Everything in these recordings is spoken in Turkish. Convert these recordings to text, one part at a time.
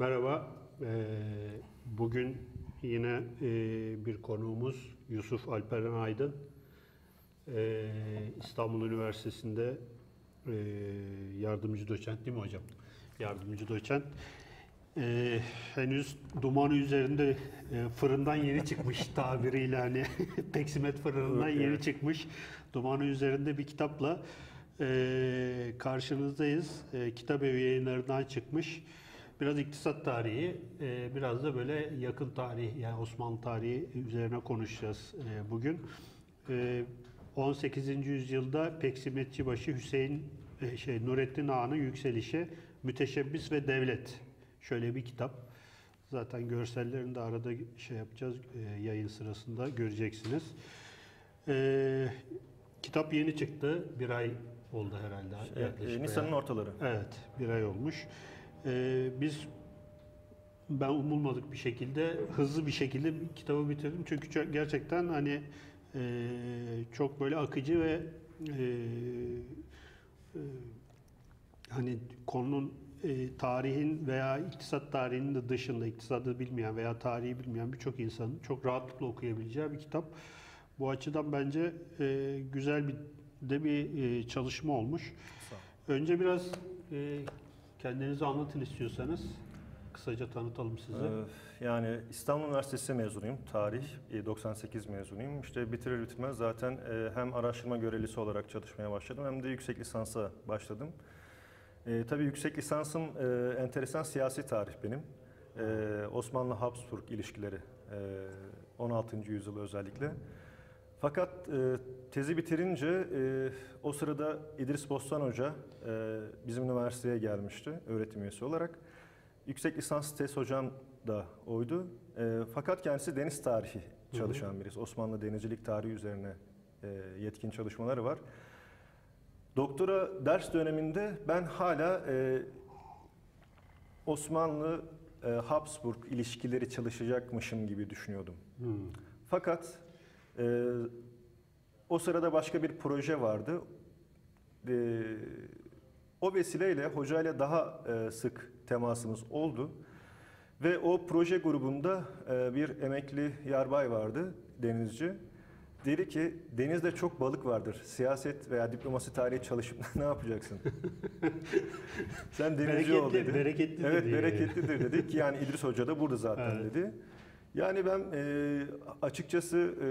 Merhaba. Ee, Bugün yine e, bir konuğumuz Yusuf Alperen Aydın. Ee, İstanbul Üniversitesi'nde e, yardımcı doçent değil mi hocam? Yardımcı doçent. Ee, henüz dumanı üzerinde e, fırından yeni çıkmış tabiriyle hani peksimet fırınından Evet, yeni evet. çıkmış dumanı üzerinde bir kitapla e, karşınızdayız. E, kitap evi yayınlarından çıkmış. Biraz iktisat tarihi, e, biraz da böyle yakın tarih yani Osmanlı tarihi üzerine konuşacağız e, bugün. E, 18. yüzyılda Peksimetçibaşı Hüseyin e, şey Nurettin Ağa'nın yükselişi, Müteşebbis ve Devlet. Şöyle bir kitap. Zaten görsellerini de arada şey yapacağız e, yayın sırasında göreceksiniz. E, kitap yeni çıktı. Bir ay oldu herhalde. E, Nisan'ın ortaları. Evet, bir ay olmuş. Ee, biz ben umulmadık bir şekilde, hızlı bir şekilde kitabı bitirdim. Çünkü gerçekten hani e, çok böyle akıcı ve e, e, hani konunun e, tarihin veya iktisat tarihinin de dışında iktisadı bilmeyen veya tarihi bilmeyen birçok insanın çok rahatlıkla okuyabileceği bir kitap. Bu açıdan bence e, güzel bir de bir e, çalışma olmuş. Önce biraz e, kendinizi anlatın istiyorsanız. Kısaca tanıtalım sizi. Yani İstanbul Üniversitesi mezunuyum. Tarih e, 98 mezunuyum. İşte bitirir bitirmez zaten e, hem araştırma görevlisi olarak çalışmaya başladım hem de yüksek lisansa başladım. E, tabii yüksek lisansım e, enteresan siyasi tarih benim. E, Osmanlı-Habsburg ilişkileri e, 16. yüzyıl özellikle. Fakat e, tezi bitirince e, o sırada İdris Bostan Hoca e, bizim üniversiteye gelmişti öğretim üyesi olarak. Yüksek lisans tez hocam da oydu. E, fakat kendisi deniz tarihi çalışan birisi. Osmanlı denizcilik tarihi üzerine e, yetkin çalışmaları var. Doktora ders döneminde ben hala e, Osmanlı e, Habsburg ilişkileri çalışacakmışım gibi düşünüyordum. Hmm. Fakat e, o sırada başka bir proje vardı. E, o vesileyle hocayla daha e, sık temasımız oldu. Ve o proje grubunda e, bir emekli yarbay vardı, denizci. Dedi ki denizde çok balık vardır. Siyaset veya diplomasi tarihi çalışıp ne yapacaksın? Sen denizci ol Bereketli- dedi. bereketlidir Evet bereketlidir dedi ki yani İdris Hoca da burada zaten Evet. dedi. Yani ben e, açıkçası e,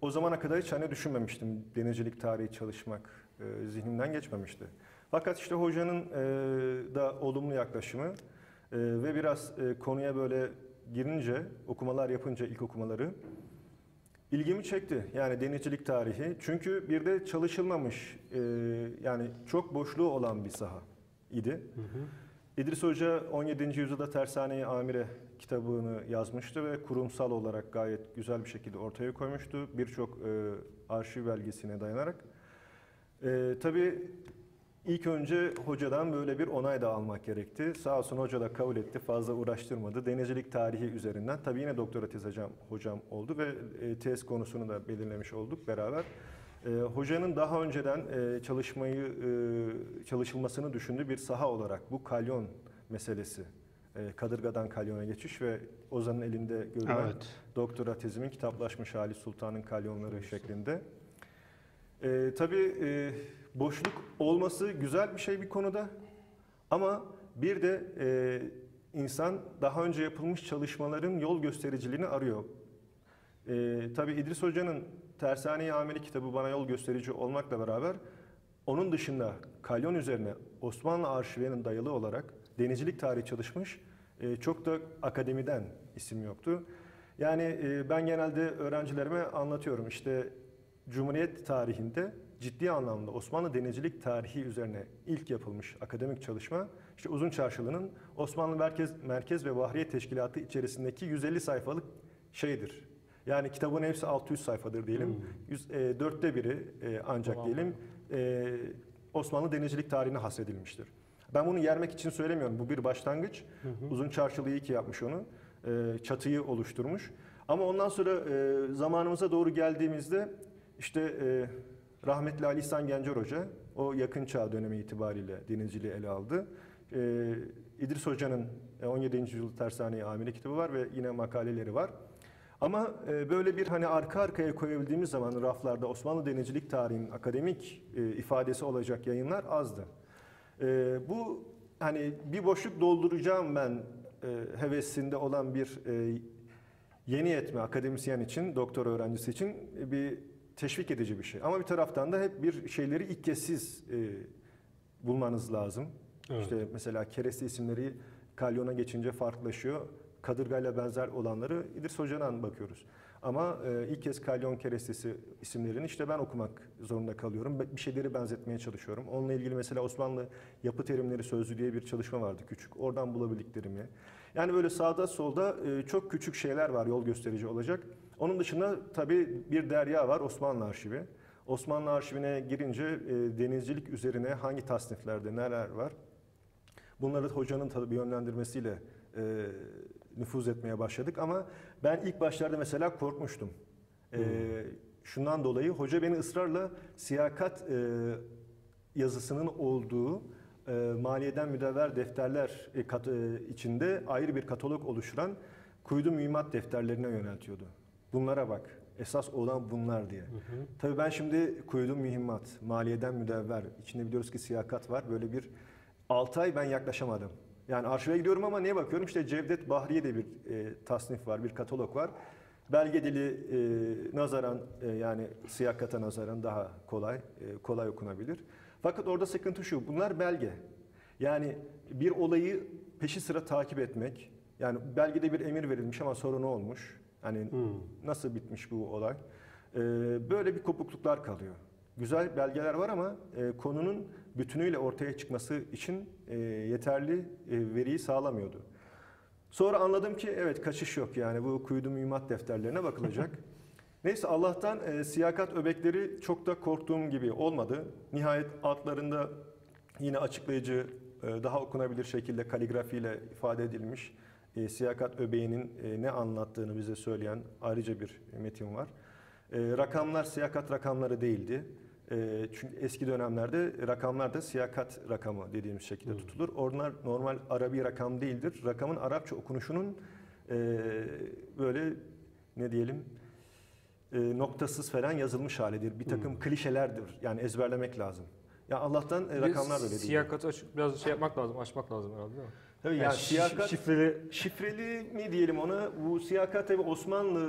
o zamana kadar hiç hani düşünmemiştim denizcilik tarihi çalışmak e, zihnimden geçmemişti. Fakat işte hocanın e, da olumlu yaklaşımı e, ve biraz e, konuya böyle girince, okumalar yapınca ilk okumaları ilgimi çekti. Yani denizcilik tarihi. Çünkü bir de çalışılmamış, e, yani çok boşluğu olan bir saha idi. Hı hı. İdris Hoca 17. yüzyılda Tersane-i Amire kitabını yazmıştı ve kurumsal olarak gayet güzel bir şekilde ortaya koymuştu. Birçok e, arşiv belgesine dayanarak. E, tabii ilk önce hocadan böyle bir onay da almak gerekti. Sağ olsun hoca da kabul etti, fazla uğraştırmadı. Denizcilik tarihi üzerinden. Tabii yine doktora tez hocam, hocam oldu ve e, tez konusunu da belirlemiş olduk beraber. E, hocanın daha önceden e, çalışmayı e, çalışılmasını düşündüğü bir saha olarak bu kalyon meselesi. E, Kadırgadan kalyona geçiş ve Ozan'ın elinde görülen Evet. doktora tezimin kitaplaşmış hali Sultan'ın kalyonları şeklinde. E, tabii e, boşluk olması güzel bir şey bir konuda ama bir de e, insan daha önce yapılmış çalışmaların yol göstericiliğini arıyor. E, tabii İdris Hoca'nın Tersane-i Ameli kitabı bana yol gösterici olmakla beraber onun dışında kalyon üzerine Osmanlı arşivlerinin dayalı olarak denizcilik tarihi çalışmış e, çok da akademiden isim yoktu. Yani e, ben genelde öğrencilerime anlatıyorum işte Cumhuriyet tarihinde ciddi anlamda Osmanlı denizcilik tarihi üzerine ilk yapılmış akademik çalışma işte Uzun Çarşılı'nın Osmanlı Merkez, Merkez ve Bahriye Teşkilatı içerisindeki 150 sayfalık şeydir. Yani kitabın hepsi 600 sayfadır diyelim. Yüz, e, dörtte biri e, ancak Tamam. diyelim e, Osmanlı denizcilik tarihine hasredilmiştir. Ben bunu yermek için söylemiyorum. Bu bir başlangıç. Uzun Çarşılı iyi ki yapmış onu. E, çatıyı oluşturmuş. Ama ondan sonra e, zamanımıza doğru geldiğimizde işte e, rahmetli Ali İhsan Gencer Hoca o yakın çağ dönemi itibariyle denizciliği ele aldı. E, İdris Hoca'nın e, 17. yüzyıl tersane amiri kitabı var ve yine makaleleri var. Ama e, böyle bir hani arka arkaya koyabildiğimiz zaman raflarda Osmanlı denizcilik tarihinin akademik e, ifadesi olacak yayınlar azdı. E, bu hani bir boşluk dolduracağım ben hevesinde olan bir yeni yetme akademisyen için, doktor öğrencisi için bir teşvik edici bir şey. Ama bir taraftan da hep bir şeyleri ilk kez siz bulmanız lazım. Evet. İşte mesela kereste isimleri kalyona geçince farklılaşıyor. Kadırgayla benzer olanları İdris Hoca'dan bakıyoruz. Ama e, ilk kez kalyon kerestesi isimlerini işte ben okumak zorunda kalıyorum. Bir şeyleri benzetmeye çalışıyorum. Onunla ilgili mesela Osmanlı Yapı Terimleri Sözlüğü diye bir çalışma vardı küçük. Oradan bulabildiklerimi. Yani böyle sağda solda e, çok küçük şeyler var yol gösterici olacak. Onun dışında tabii bir derya var Osmanlı Arşivi. Osmanlı Arşivine girince e, denizcilik üzerine hangi tasniflerde neler var? Bunları hocanın tabii yönlendirmesiyle e, nüfuz etmeye başladık ama ben ilk başlarda mesela korkmuştum. E, şundan dolayı hoca beni ısrarla siyakat e, yazısının olduğu e, maliyeden müdevver defterler e, kat- e, içinde ayrı bir katalog oluşturan kuydu mühimmat defterlerine yöneltiyordu. Bunlara bak. Esas olan bunlar diye. Tabii ben şimdi kuydu mühimmat, maliyeden müdevver, içinde biliyoruz ki siyakat var. Böyle bir 6 ay ben yaklaşamadım. Yani arşive gidiyorum ama neye bakıyorum? İşte Cevdet Bahriye de bir e, tasnif var, bir katalog var. Belge dili e, nazaran e, yani siyakata nazaran daha kolay, e, kolay okunabilir. Fakat orada sıkıntı şu, bunlar belge. Yani bir olayı peşi sıra takip etmek, yani belgede bir emir verilmiş ama sonra ne olmuş? Hani Hmm. nasıl bitmiş bu olay? Ee, böyle bir kopukluklar kalıyor. Güzel belgeler var ama e, konunun bütünüyle ortaya çıkması için e, yeterli e, veriyi sağlamıyordu. Sonra anladım ki evet kaçış yok yani bu kuyudu mühimmat defterlerine bakılacak. Neyse Allah'tan e, siyakat öbekleri çok da korktuğum gibi olmadı. Nihayet altlarında yine açıklayıcı, e, daha okunabilir şekilde kaligrafiyle ifade edilmiş e, siyakat öbeğinin e, ne anlattığını bize söyleyen ayrıca bir metin var. E, rakamlar siyakat rakamları değildi. E, çünkü eski dönemlerde rakamlar da siyakat rakamı dediğimiz şekilde Hmm. tutulur. Onlar normal Arabi rakam değildir. Rakamın Arapça okunuşunun e, böyle ne diyelim e, noktasız falan yazılmış halidir. Bir takım Hmm. klişelerdir. Yani ezberlemek lazım. Ya Allah'tan e, rakamlar öyle değil. Siyakatı açık, biraz şey yapmak lazım, açmak lazım herhalde değil mi? Tabii yani, Yani siyakat şifreli Şifreli mi diyelim ona? Bu siyakat tabi Osmanlı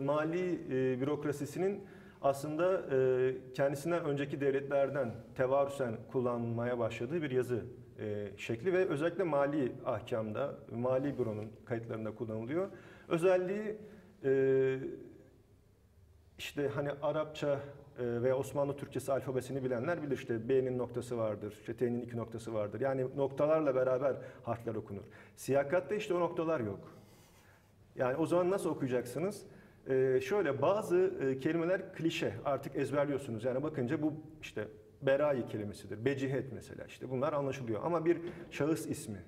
e, mali e, bürokrasisinin aslında e, kendisinden önceki devletlerden tevarüsen kullanmaya başladığı bir yazı e, şekli ve özellikle mali ahkamda, mali büronun kayıtlarında kullanılıyor. Özelliği e, işte hani Arapça e, ve Osmanlı Türkçesi alfabesini bilenler bilir işte B'nin noktası vardır, işte T'nin iki noktası vardır. Yani noktalarla beraber harfler okunur. Siyakatta işte o noktalar yok. Yani o zaman nasıl okuyacaksınız? Ee, şöyle bazı e, kelimeler klişe artık ezberliyorsunuz. Yani bakınca bu işte berayi kelimesidir. Becihet mesela işte bunlar anlaşılıyor. Ama bir şahıs ismi,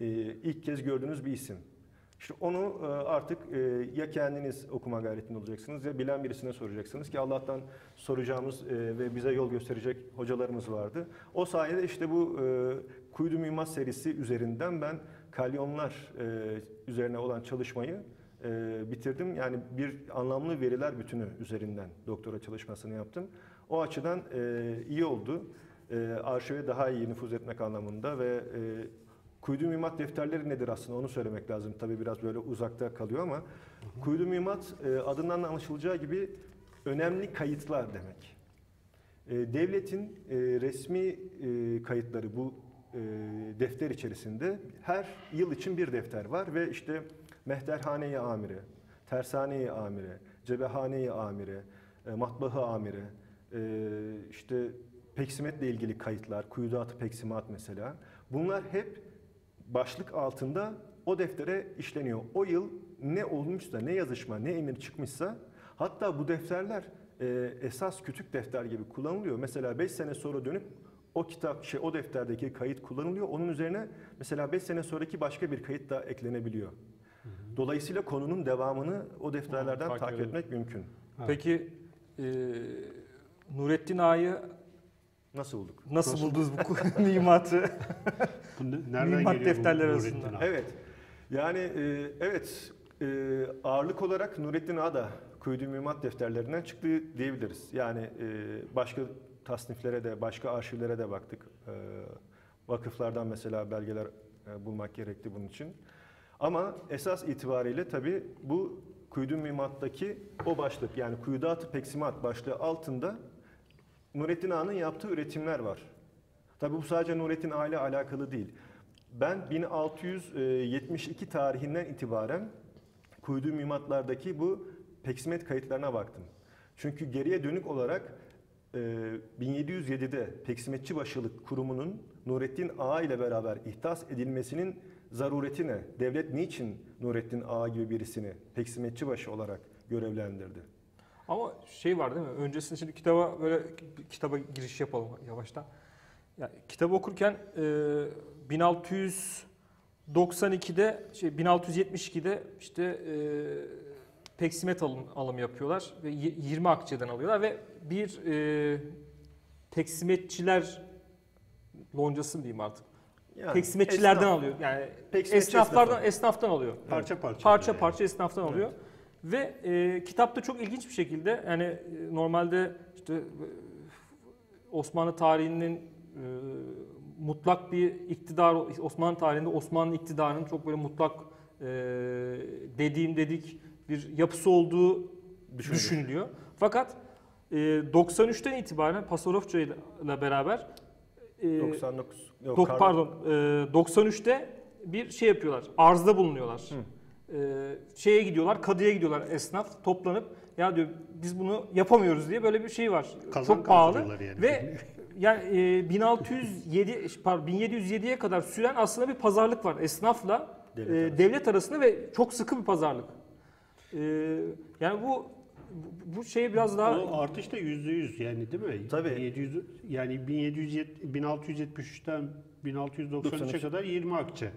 e, ilk kez gördüğünüz bir isim. İşte onu e, artık e, ya kendiniz okuma gayretinde olacaksınız ya bilen birisine soracaksınız ki Allah'tan soracağımız e, ve bize yol gösterecek hocalarımız vardı. O sayede işte bu e, Kuydu Mimar serisi üzerinden ben kalyonlar e, üzerine olan çalışmayı e, bitirdim. Yani bir anlamlı veriler bütünü üzerinden doktora çalışmasını yaptım. O açıdan e, iyi oldu. E, arşive daha iyi nüfuz etmek anlamında ve e, Kuydu mühimmat defterleri nedir aslında onu söylemek lazım. Tabii biraz böyle uzakta kalıyor ama kuydu mühimmat e, adından da anlaşılacağı gibi önemli kayıtlar demek. E, devletin e, resmi kayıtları bu defter içerisinde her yıl için bir defter var ve işte Mehterhane-i Amire, Tersane-i Amire, Cebehane-i Amire, e, Matbahı Amire, e, işte peksimetle ilgili kayıtlar, kuyudatı peksimat mesela. Bunlar hep başlık altında o deftere işleniyor. O yıl ne olmuşsa, ne yazışma, ne emir çıkmışsa hatta bu defterler e, esas kütük defter gibi kullanılıyor. Mesela 5 sene sonra dönüp o kitap şey o defterdeki kayıt kullanılıyor. Onun üzerine mesela 5 sene sonraki başka bir kayıt da eklenebiliyor. Dolayısıyla konunun devamını o defterlerden takip takip etmek mümkün. Peki e, Nurettin Ağa'yı Nasıl bulduk? Nasıl, Nasıl? buldunuz bu ne- nereden bu defterleri arasında. Evet. Yani e, evet e, ağırlık olarak Nurettin Ağa da Kuyudu Mühimmat defterlerinden çıktı diyebiliriz. Yani e, başka tasniflere de başka arşivlere de baktık. E, vakıflardan mesela belgeler e, bulmak gerekti bunun için. Ama esas itibariyle tabii bu Kuyudu Mühimmat'taki o başlık yani Kuyudat-ı Peksimat başlığı altında Nurettin Ağa'nın yaptığı üretimler var. Tabii bu sadece Nurettin Ağa ile alakalı değil. Ben 1672 tarihinden itibaren kuyduğu mühimmatlardaki bu peksimet kayıtlarına baktım. Çünkü geriye dönük olarak e, 1707'de Peksimetçi Başılık Kurumu'nun Nurettin Ağa ile beraber ihtas edilmesinin zarureti ne? Devlet niçin Nurettin Ağa gibi birisini Peksimetçi Başı olarak görevlendirdi? Ama şey var değil mi? Öncesinde şimdi kitaba böyle kitaba giriş yapalım yavaştan. Ya, kitabı okurken e, 1692'de şey 1672'de işte e, peksimet alım, alımı yapıyorlar ve y- 20 akçeden alıyorlar ve bir e, peksimetçiler loncası diyeyim artık. Yani peksimetçilerden esnaf, alıyor. Yani esnaflardan esnafı. esnaftan alıyor. Parça parça. Parça yani. parça esnaftan alıyor. Ve e, kitapta çok ilginç bir şekilde yani e, normalde işte e, Osmanlı tarihinin e, mutlak bir iktidar Osmanlı tarihinde Osmanlı iktidarının çok böyle mutlak e, dediğim dedik bir yapısı olduğu Düşünülür. düşünülüyor. Fakat e, 93'ten itibaren Pasarofça ile beraber e, 99 yok, Dok- pardon, e, 93'te bir şey yapıyorlar, arzda bulunuyorlar. E, şeye gidiyorlar, kadıya gidiyorlar esnaf toplanıp ya diyor biz bunu yapamıyoruz diye böyle bir şey var. Kazan Çok pahalı yani. ve yani e, 1607 pardon 1707'ye kadar süren aslında bir pazarlık var esnafla Devlet e, arasında. devlet arasında ve çok sıkı bir pazarlık. E, yani bu bu- şey biraz daha O artış da yüzde yüz yani değil mi? Tabii. 1700 yani 1770 1673'ten 1693'e 93. kadar 20 akçe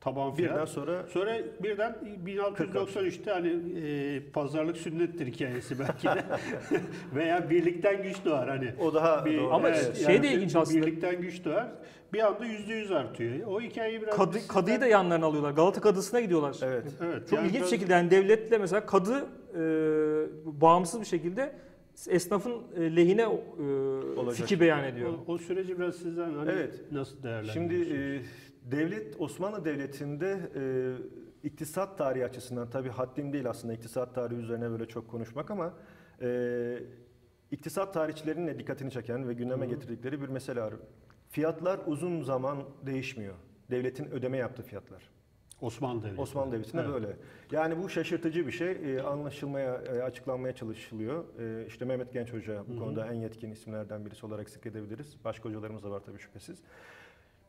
taban Birden fiyat. sonra Sonra birden 1693'te hani e, pazarlık sünnettir hikayesi belki de. Veya birlikten güç doğar hani. o daha Bir- doğru. Ama Evet. şey de bir- ilginç aslında. Birlikten güç doğar. Bir anda yüzde yüz artıyor. O hikayeyi biraz kadı, kadıyı da yanlarına alıyorlar. Galata kadısına gidiyorlar. Evet. Evet. Çok yani ilginç bir biraz- şekilde yani devletle mesela kadı e, bağımsız bir şekilde esnafın e, lehine e, fikir beyan ediyor. O, o süreci biraz sizden hani Evet. nasıl Şimdi değerlendiriyorsunuz? e, devlet Osmanlı Devleti'nde e, iktisat tarihi açısından tabii haddim değil aslında iktisat tarihi üzerine böyle çok konuşmak ama e, iktisat tarihçilerinin de dikkatini çeken ve gündeme getirdikleri bir mesele var. Fiyatlar uzun zaman değişmiyor. Devletin ödeme yaptığı fiyatlar. Osmanlı Devleti. Osmanlı Devleti'nde Evet. böyle. Yani bu şaşırtıcı bir şey. E, anlaşılmaya, e, açıklanmaya çalışılıyor. E, işte Mehmet Genç Hoca bu konuda en yetkin isimlerden birisi olarak zikredebiliriz. Başka hocalarımız da var tabii şüphesiz.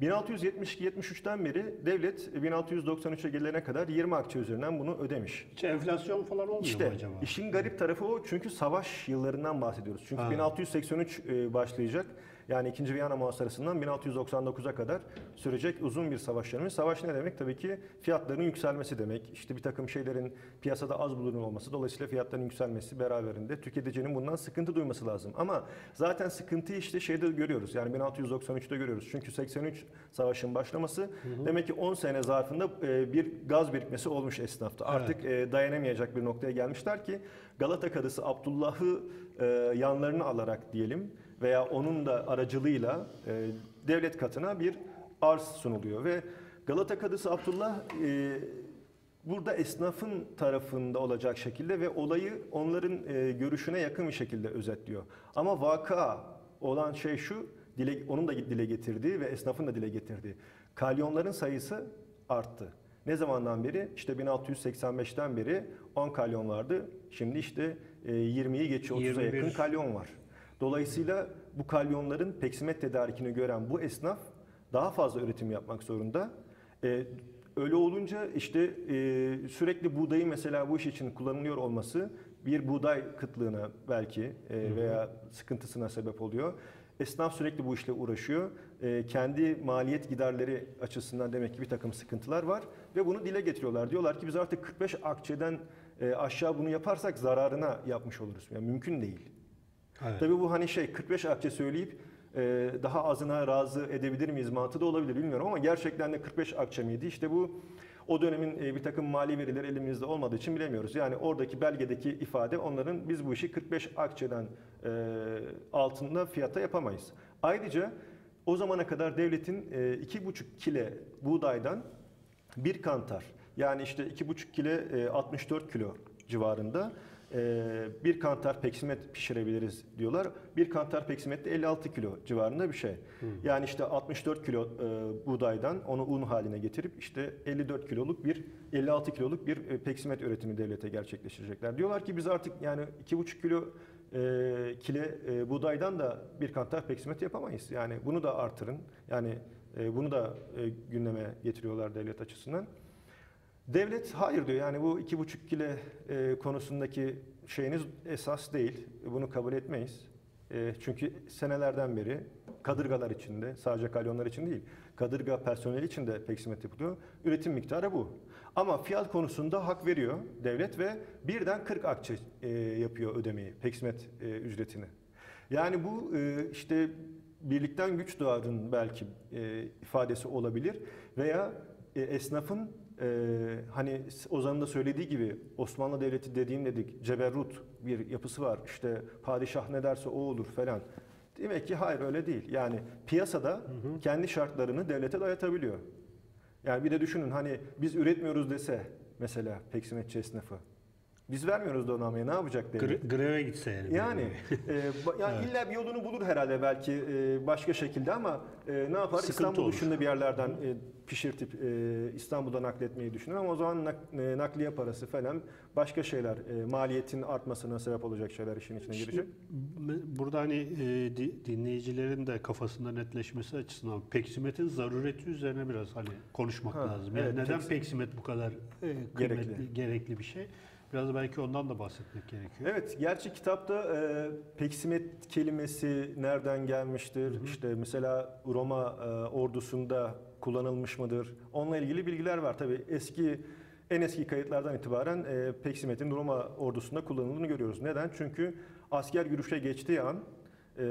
1672-73'ten beri devlet 1693'e gelene kadar 20 akçe üzerinden bunu ödemiş. Hiç enflasyon falan olmuyor mu İşte acaba? işin garip tarafı o çünkü savaş yıllarından bahsediyoruz. Çünkü Ha. 1683 e, başlayacak. Yani 2. Viyana Muhasarası'ndan 1699'a kadar sürecek uzun bir savaş dönemi. Savaş ne demek? Tabii ki fiyatların yükselmesi demek. İşte bir takım şeylerin piyasada az bulunur olması, dolayısıyla fiyatların yükselmesi beraberinde tüketicinin bundan sıkıntı duyması lazım. Ama zaten sıkıntıyı işte şeyde görüyoruz. Yani 1693'te görüyoruz. Çünkü 83 savaşın başlaması demek ki 10 sene zarfında e, bir gaz birikmesi olmuş esnafta. Artık e, dayanamayacak bir noktaya gelmişler ki Galata Kadısı Abdullah'ı e, yanlarına alarak diyelim veya onun da aracılığıyla e, devlet katına bir arz sunuluyor ve Galata Kadısı Abdullah e, burada esnafın tarafında olacak şekilde ve olayı onların e, görüşüne yakın bir şekilde özetliyor. Ama vaka olan şey şu, dile, onun da dile getirdiği ve esnafın da dile getirdiği. Kalyonların sayısı arttı. Ne zamandan beri? İşte 1685'ten beri 10 kalyon vardı. Şimdi işte e, 20'yi geçiyor, 30'a 21. yakın kalyon var. Dolayısıyla bu kalyonların peksimet tedarikini gören bu esnaf daha fazla üretim yapmak zorunda. E, öyle olunca işte e, sürekli buğdayın mesela bu iş için kullanılıyor olması bir buğday kıtlığına belki e, veya sıkıntısına sebep oluyor. Esnaf sürekli bu işle uğraşıyor. E, kendi maliyet giderleri açısından demek ki bir takım sıkıntılar var ve bunu dile getiriyorlar. Diyorlar ki biz artık 45 akçeden e, aşağı bunu yaparsak zararına yapmış oluruz. Yani mümkün değil. Evet. Tabii bu hani şey 45 akçe söyleyip e, daha azına razı edebilir miyiz mantığı da olabilir bilmiyorum ama gerçekten de 45 akçe miydi? İşte bu o dönemin e, bir takım mali verileri elimizde olmadığı için bilemiyoruz. Yani oradaki belgedeki ifade onların biz bu işi 45 akçeden e, altında fiyata yapamayız. Ayrıca o zamana kadar devletin e, 2,5 kile buğdaydan bir kantar yani işte 2,5 kile e, 64 kilo civarında bir kantar peksimet pişirebiliriz diyorlar. Bir kantar peksimet de 56 kilo civarında bir şey. Yani işte 64 kilo e, buğdaydan onu un haline getirip işte 54 kiloluk bir 56 kiloluk bir e, peksimet üretimi devlete gerçekleştirecekler. Diyorlar ki biz artık yani 2,5 kilo e, kile e, buğdaydan da bir kantar peksimet yapamayız. Yani bunu da artırın. Yani e, bunu da e, gündeme getiriyorlar devlet açısından. Devlet hayır diyor yani bu iki buçuk kile e, konusundaki şeyiniz esas değil. Bunu kabul etmeyiz. E, çünkü senelerden beri kadırgalar içinde sadece kalyonlar için değil kadırga personeli için de peksimet yapılıyor. Üretim miktarı bu. Ama fiyat konusunda hak veriyor devlet ve birden 40 akçe e, yapıyor ödemeyi peksimet e, ücretini. Yani bu e, işte birlikten güç doğarın belki e, ifadesi olabilir veya e, esnafın ee, hani Ozan'ın da söylediği gibi Osmanlı Devleti dediğim dedik ceberrut bir yapısı var. İşte padişah ne derse o olur falan. Demek ki hayır öyle değil. Yani piyasada kendi şartlarını devlete dayatabiliyor. Yani bir de düşünün hani biz üretmiyoruz dese mesela peksimetçi esnafı. Biz vermiyoruz donanmayı ne yapacak devlet? Gre- greve gitse yani. Yani, e, yani illa bir yolunu bulur herhalde belki e, başka şekilde ama e, ne yapar? Sıkıntı İstanbul olur. dışında bir yerlerden e, pişirtip e, İstanbul'da nakletmeyi düşünür ama o zaman nak- e, nakliye parası falan başka şeyler e, maliyetin artmasına sebep olacak şeyler işin içine girecek. Şimdi, burada hani e, di- dinleyicilerin de kafasında netleşmesi açısından peksimetin zarureti üzerine biraz hani konuşmak Ha, lazım. Yani evet, neden peks- peksimet bu kadar e, kıymetli, gerekli. bir şey? Biraz belki ondan da bahsetmek gerekiyor. Evet, gerçi kitapta e, peksimet kelimesi nereden gelmiştir? İşte mesela Roma e, ordusunda kullanılmış mıdır? Onunla ilgili bilgiler var. Tabii eski en eski kayıtlardan itibaren e, peksimetin Roma ordusunda kullanıldığını görüyoruz. Neden? Çünkü asker yürüyüşe geçtiği an e,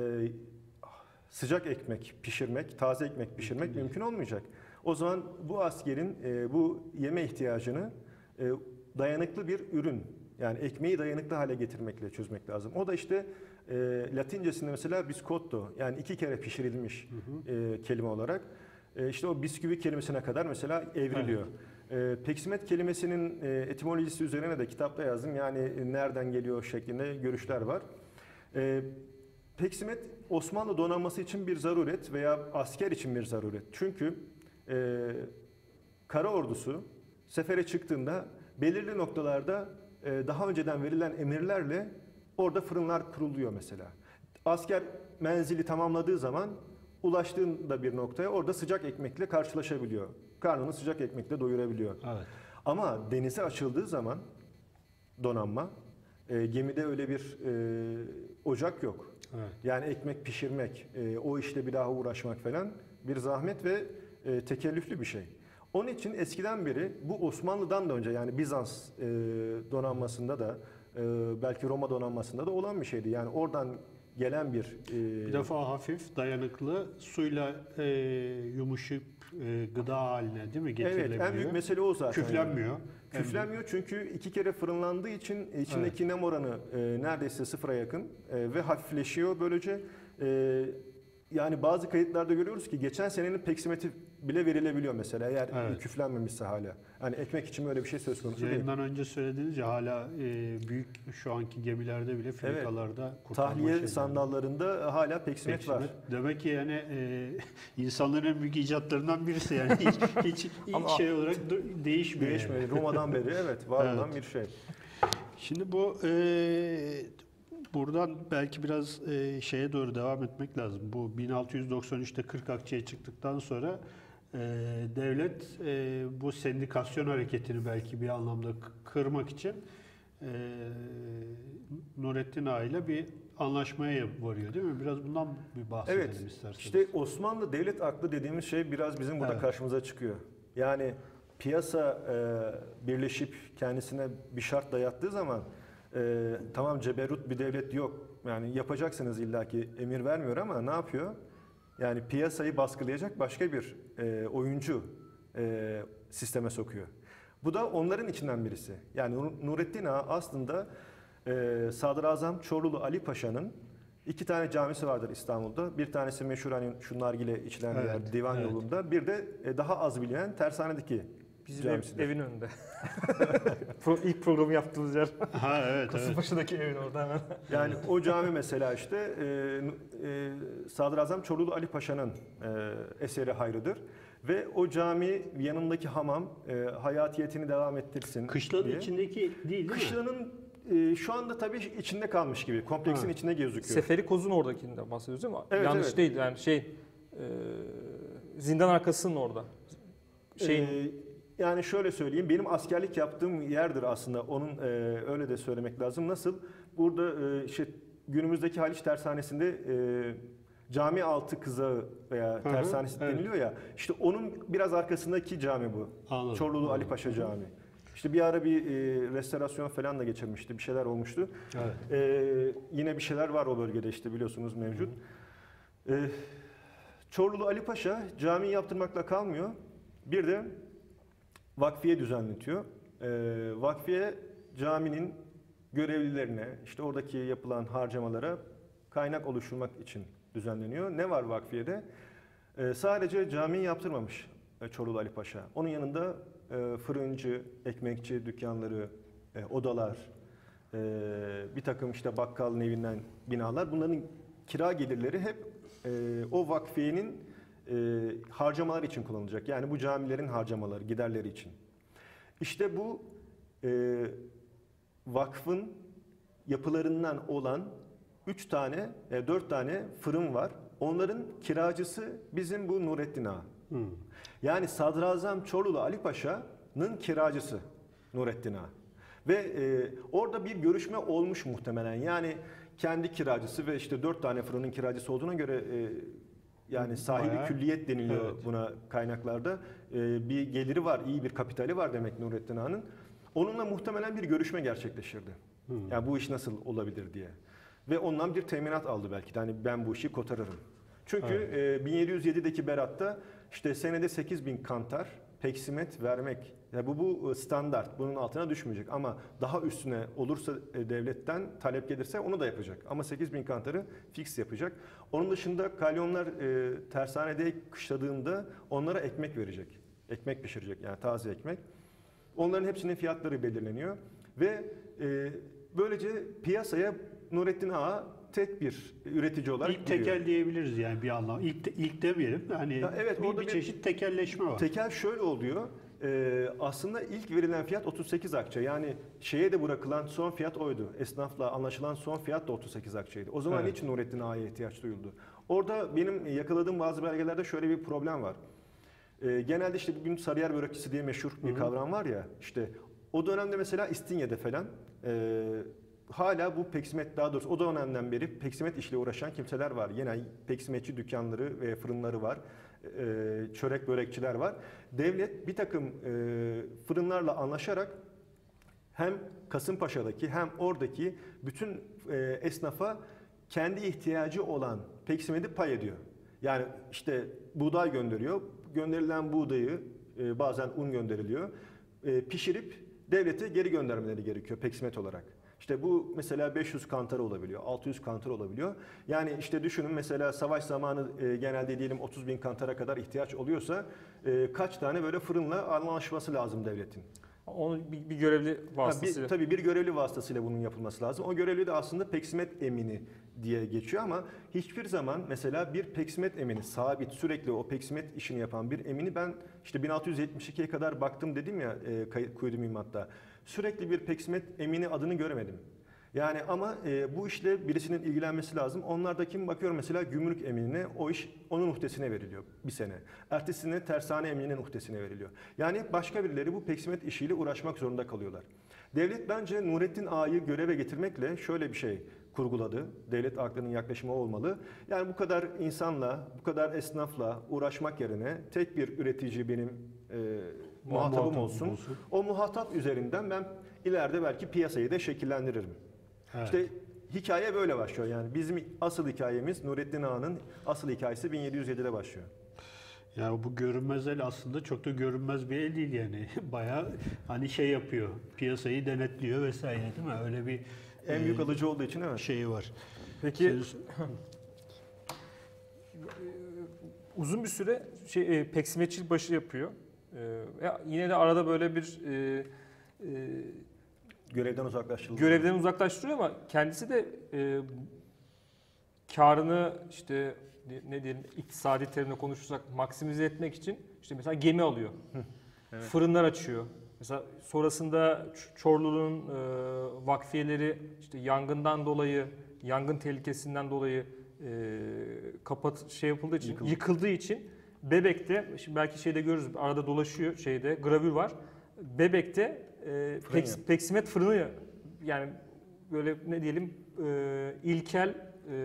sıcak ekmek pişirmek, taze ekmek pişirmek Mümkün mümkün olmayacak. O zaman bu askerin e, bu yeme ihtiyacını e, dayanıklı bir ürün yani ekmeği dayanıklı hale getirmekle çözmek lazım. O da işte e, Latincesinde mesela biscotto yani iki kere pişirilmiş e, kelime olarak e, işte o bisküvi kelimesine kadar mesela evriliyor. E, peksimet kelimesinin e, etimolojisi üzerine de kitapta yazdım. Yani e, nereden geliyor şeklinde görüşler var. E, peksimet Osmanlı donanması için bir zaruret veya asker için bir zaruret. Çünkü e, kara ordusu sefere çıktığında belirli noktalarda e, daha önceden verilen emirlerle orada fırınlar kuruluyor mesela. Asker menzili tamamladığı zaman ulaştığında bir noktaya orada sıcak ekmekle karşılaşabiliyor. Karnını sıcak ekmekle doyurabiliyor. Evet. Ama denize açıldığı zaman donanma e, gemide öyle bir e, ocak yok. Evet. Yani ekmek pişirmek, e, o işte bir daha uğraşmak falan bir zahmet ve e, tekellüflü bir şey. Onun için eskiden beri bu Osmanlı'dan da önce yani Bizans e, donanmasında da e, belki Roma donanmasında da olan bir şeydi. Yani oradan gelen bir e, Bir defa hafif, dayanıklı, suyla e, yumuşayıp e, gıda haline değil mi getirilebiliyor? Evet, en büyük mesele o zaten. Küflenmiyor. Küflenmiyor çünkü iki kere fırınlandığı için içindeki nem oranı e, neredeyse sıfıra yakın e, ve hafifleşiyor böylece. E, yani bazı kayıtlarda görüyoruz ki geçen senenin peksimeti bile verilebiliyor mesela eğer Evet. küflenmemişse hala. Hani ekmek için böyle bir şey söz konusu değil. Yayından önce söylediğiniz ya hala e, büyük şu anki gemilerde bile frikalarda kurtarma Tahliye şeyleri. sandallarında hala peksimet, var. Peksimet. Demek ki yani e, insanların en büyük icatlarından birisi yani hiç, hiç, Ama- şey olarak değişmiyor. yani. Değişmedi. Roma'dan beri evet var olan bir şey. Şimdi bu e, buradan belki biraz e, şeye doğru devam etmek lazım. Bu 1693'te 40 akçeye çıktıktan sonra e, devlet e, bu sendikasyon hareketini belki bir anlamda kırmak için e, Nurettin Ağa ile bir anlaşmaya varıyor değil mi? Biraz bundan bir bahsedelim Evet. isterseniz. İşte Osmanlı devlet aklı dediğimiz şey biraz bizim burada Evet. karşımıza çıkıyor. Yani piyasa e, birleşip kendisine bir şart dayattığı zaman e, tamam ceberut bir devlet yok. Yani yapacaksınız illaki emir vermiyor ama ne yapıyor? Yani piyasayı baskılayacak başka bir e, oyuncu e, sisteme sokuyor. Bu da onların içinden birisi. Yani Nur- Nurettin Ağa aslında e, Sadrazam Çorlulu Ali Paşa'nın iki tane camisi vardır İstanbul'da. Bir tanesi meşhur hani şu nargile içilen Evet, yer divan evet. yolunda. Bir de e, daha az bilinen tersanedeki Bizim ev- evin önünde. Pro, ilk programı yaptığımız yer. Ha evet evet. Kasımpaşa'daki evin orada hemen. Yani o cami mesela işte e, e, Sadrazam Çorlulu Ali Paşa'nın e, eseri hayrıdır. Ve o cami yanındaki hamam e, hayatiyetini devam ettirsin Kışlanın diye. içindeki değil değil mi? Kışlanın e, şu anda tabii içinde kalmış gibi. Kompleksin Ha. içinde gözüküyor. Seferi Koz'un oradakinden bahsediyoruz değil mi? Evet, Yanlış evet. değil yani şey e, zindan arkasının orada. Şeyin Ee, yani şöyle söyleyeyim, benim askerlik yaptığım yerdir aslında. Onun e, öyle de söylemek lazım. Nasıl? Burada e, işte günümüzdeki Haliç Tersanesi'nde e, cami altı kızağı veya hı, tersanesi evet. deniliyor ya. İşte onun biraz arkasındaki cami bu. Anladım. Çorlulu Ali Paşa Camii. İşte bir ara bir e, restorasyon falan da geçirmişti. Bir şeyler olmuştu. Evet. Ee, yine bir şeyler var o bölgede işte biliyorsunuz mevcut. Ee, Çorlulu Ali Paşa cami yaptırmakla kalmıyor. Bir de vakfiye düzenletiyor. Ee, vakfiye caminin görevlilerine, işte oradaki yapılan harcamalara kaynak oluşturmak için düzenleniyor. Ne var vakfiyede? Ee, sadece camiyi yaptırmamış e, Çorlulu Ali Paşa. Onun yanında e, fırıncı, ekmekçi dükkanları, e, odalar, e, bir takım işte bakkalın evinden binalar. Bunların kira gelirleri hep e, o vakfiyenin e, harcamalar için kullanılacak. Yani bu camilerin harcamaları, giderleri için. İşte bu e, vakfın yapılarından olan 3 tane, 4 tane fırın var. Onların kiracısı bizim bu Nurettin Ağa. Hı. Yani Sadrazam Çorlulu Ali Paşa'nın kiracısı Nurettin Ağa. Ve e, orada bir görüşme olmuş muhtemelen. Yani kendi kiracısı ve işte dört tane fırının kiracısı olduğuna göre e, yani sahibi Bayağı- külliyet deniliyor Evet. buna kaynaklarda. E, bir geliri var, iyi bir kapitali var demek Nurettin Ağa'nın. Onunla muhtemelen bir görüşme gerçekleştirdi. Hı. Yani bu iş nasıl olabilir diye. Ve ondan bir teminat aldı belki de hani ben bu işi kotarırım. Çünkü e, 1707'deki beratta işte senede 8000 kantar peksimet vermek. Ya bu bu e, standart. Bunun altına düşmeyecek ama daha üstüne olursa e, devletten talep gelirse onu da yapacak. Ama 8000 kantarı fix yapacak. Onun dışında kalyonlar e, tersanede kışladığında onlara ekmek verecek. Ekmek pişirecek yani taze ekmek. Onların hepsinin fiyatları belirleniyor ve e, böylece piyasaya Nurettin Ağa tek bir üretici olarak İlk giriyor. tekel diyebiliriz yani bir anlam. İlk, te- ilk demeyelim. Hani Ya evet, bir, bir bir- çeşit tekelleşme var. Tekel şöyle oluyor. E, aslında ilk verilen fiyat 38 akçe. Yani şeye de bırakılan son fiyat oydu. Esnafla anlaşılan son fiyat da 38 akçeydi. O zaman Evet. niçin Nurettin Ağa'ya ihtiyaç duyuldu? Orada benim yakaladığım bazı belgelerde şöyle bir problem var. E, genelde işte bugün Sarıyer börekçisi diye meşhur bir Hı hı. kavram var ya. İşte o dönemde mesela İstinye'de falan e, hala bu peksimet daha doğrusu o dönemden beri peksimet işle uğraşan kimseler var. Yine peksimetçi dükkanları ve fırınları var. E, çörek börekçiler var. Devlet bir takım e, fırınlarla anlaşarak hem Kasımpaşa'daki hem oradaki bütün e, esnafa kendi ihtiyacı olan peksimedi pay ediyor. Yani işte buğday gönderiyor. Gönderilen buğdayı e, bazen un gönderiliyor. E, pişirip devlete geri göndermeleri gerekiyor peksimet olarak. İşte bu mesela 500 kantar olabiliyor, 600 kantar olabiliyor. Yani işte düşünün mesela savaş zamanı e, genelde diyelim 30 bin kantara kadar ihtiyaç oluyorsa e, kaç tane böyle fırınla anlaşması lazım devletin. Onun bir, bir görevli Ha, vasıtasıyla. bir, tabii bir görevli vasıtasıyla bunun yapılması lazım. O görevli de aslında peksimet emini diye geçiyor ama hiçbir zaman mesela bir peksimet emini sabit sürekli o peksimet işini yapan bir emini ben işte 1672'ye kadar baktım dedim ya e, kay- kuydu mühimmatta. Sürekli bir peksimet emini adını göremedim. Yani ama e, bu işle birisinin ilgilenmesi lazım. Onlar da kim bakıyor mesela gümrük eminine o iş onun uhdesine veriliyor bir sene. Ertesine tersane emininin uhdesine veriliyor. Yani başka birileri bu peksimet işiyle uğraşmak zorunda kalıyorlar. Devlet bence Nurettin Ağa'yı göreve getirmekle şöyle bir şey kurguladı. Devlet aklının yaklaşımı olmalı. Yani bu kadar insanla, bu kadar esnafla uğraşmak yerine tek bir üretici benim e, muhatabım olsun. O muhatap üzerinden ben ileride belki piyasayı da şekillendiririm. Evet. İşte hikaye böyle başlıyor. Yani bizim asıl hikayemiz Nurettin Ağa'nın asıl hikayesi 1707'de başlıyor. Ya bu görünmez el aslında çok da görünmez bir el değil yani. Bayağı hani şey yapıyor, piyasayı denetliyor vesaire değil mi? Öyle bir En e, büyük alıcı olduğu için evet. şeyi var. Peki Siz- uzun bir süre şey, e, peksimetçilik başı yapıyor. E, ya yine de arada böyle bir e, e, Görevden uzaklaştırıldı. görevden uzaklaştırıyor ama kendisi de e, karını işte ne- diyelim iktisadi terimle konuşursak maksimize etmek için işte mesela gemi alıyor. evet. Fırınlar açıyor. Mesela sonrasında Çorlu'nun e, vakfiyeleri işte yangından dolayı, yangın tehlikesinden dolayı e, kapat şey yapıldığı için, Yıkıldı. yıkıldığı için Bebek'te şimdi belki şeyde görürüz arada dolaşıyor şeyde gravür var. Bebek'te e, peks- peksimet fırını yani böyle ne diyelim e, ilkel e,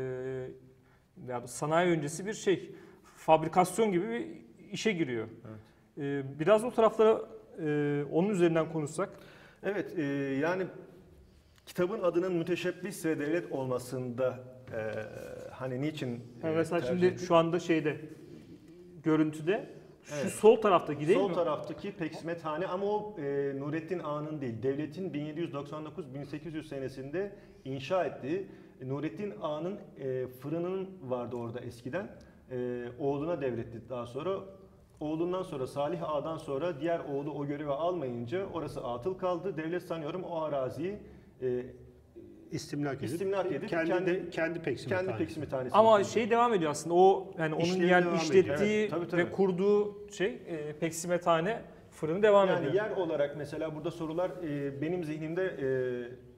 ya sanayi öncesi bir şey fabrikasyon gibi bir işe giriyor. E, biraz o taraflara e, onun üzerinden konuşsak. Evet, e, yani kitabın adının müteşebbis ve devlet olmasında e, hani niçin e, Yani mesela tercih şimdi ettik? şu anda şeyde görüntüde şu Evet. sol taraftaki değil Sol mi? taraftaki peksmethane ama o e, Nurettin Ağa'nın değil, devletin 1799-1800 senesinde inşa ettiği e, Nurettin Ağa'nın e, fırının vardı orada eskiden. E, oğluna devretti daha sonra. Oğlundan sonra Salih Ağa'dan sonra diğer oğlu o görevi almayınca orası atıl kaldı. Devlet sanıyorum o araziyi e, istimlak edip, İstimlak edip kendi, kendi- kendi peksimet kendi tanesi. peksimethanesini Ama şey devam ediyor aslında. O yani onun İşlevi yani devam ediyor. işlettiği Evet, tabii, tabii. ve kurduğu şey e, peksimethane fırını devam Yani ediyor. yer olarak mesela burada sorular e, benim zihnimde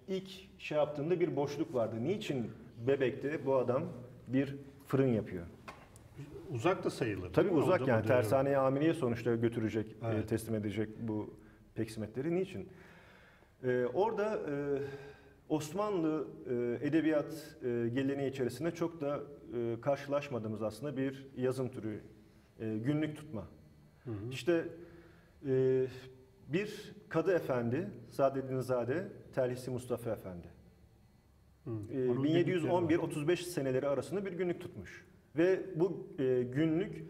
e, ilk şey yaptığımda bir boşluk vardı. Niçin Bebek'te bu adam bir fırın yapıyor? Uzak da sayılır. Tabii uzak yani tersaneye amireye sonuçta götürecek, e, Evet. teslim edecek bu peksimetleri. Niçin? E, orada e, Osmanlı e, edebiyat e, geleneği içerisinde çok da e, karşılaşmadığımız aslında bir yazım türü, e, günlük tutma. Hı hı. İşte e, bir kadı efendi, Saadettin Zade, Telhisi Mustafa Efendi. Hı. E, Onun dedikleri var. 1711-35 seneleri arasında bir günlük tutmuş. Ve bu e, günlük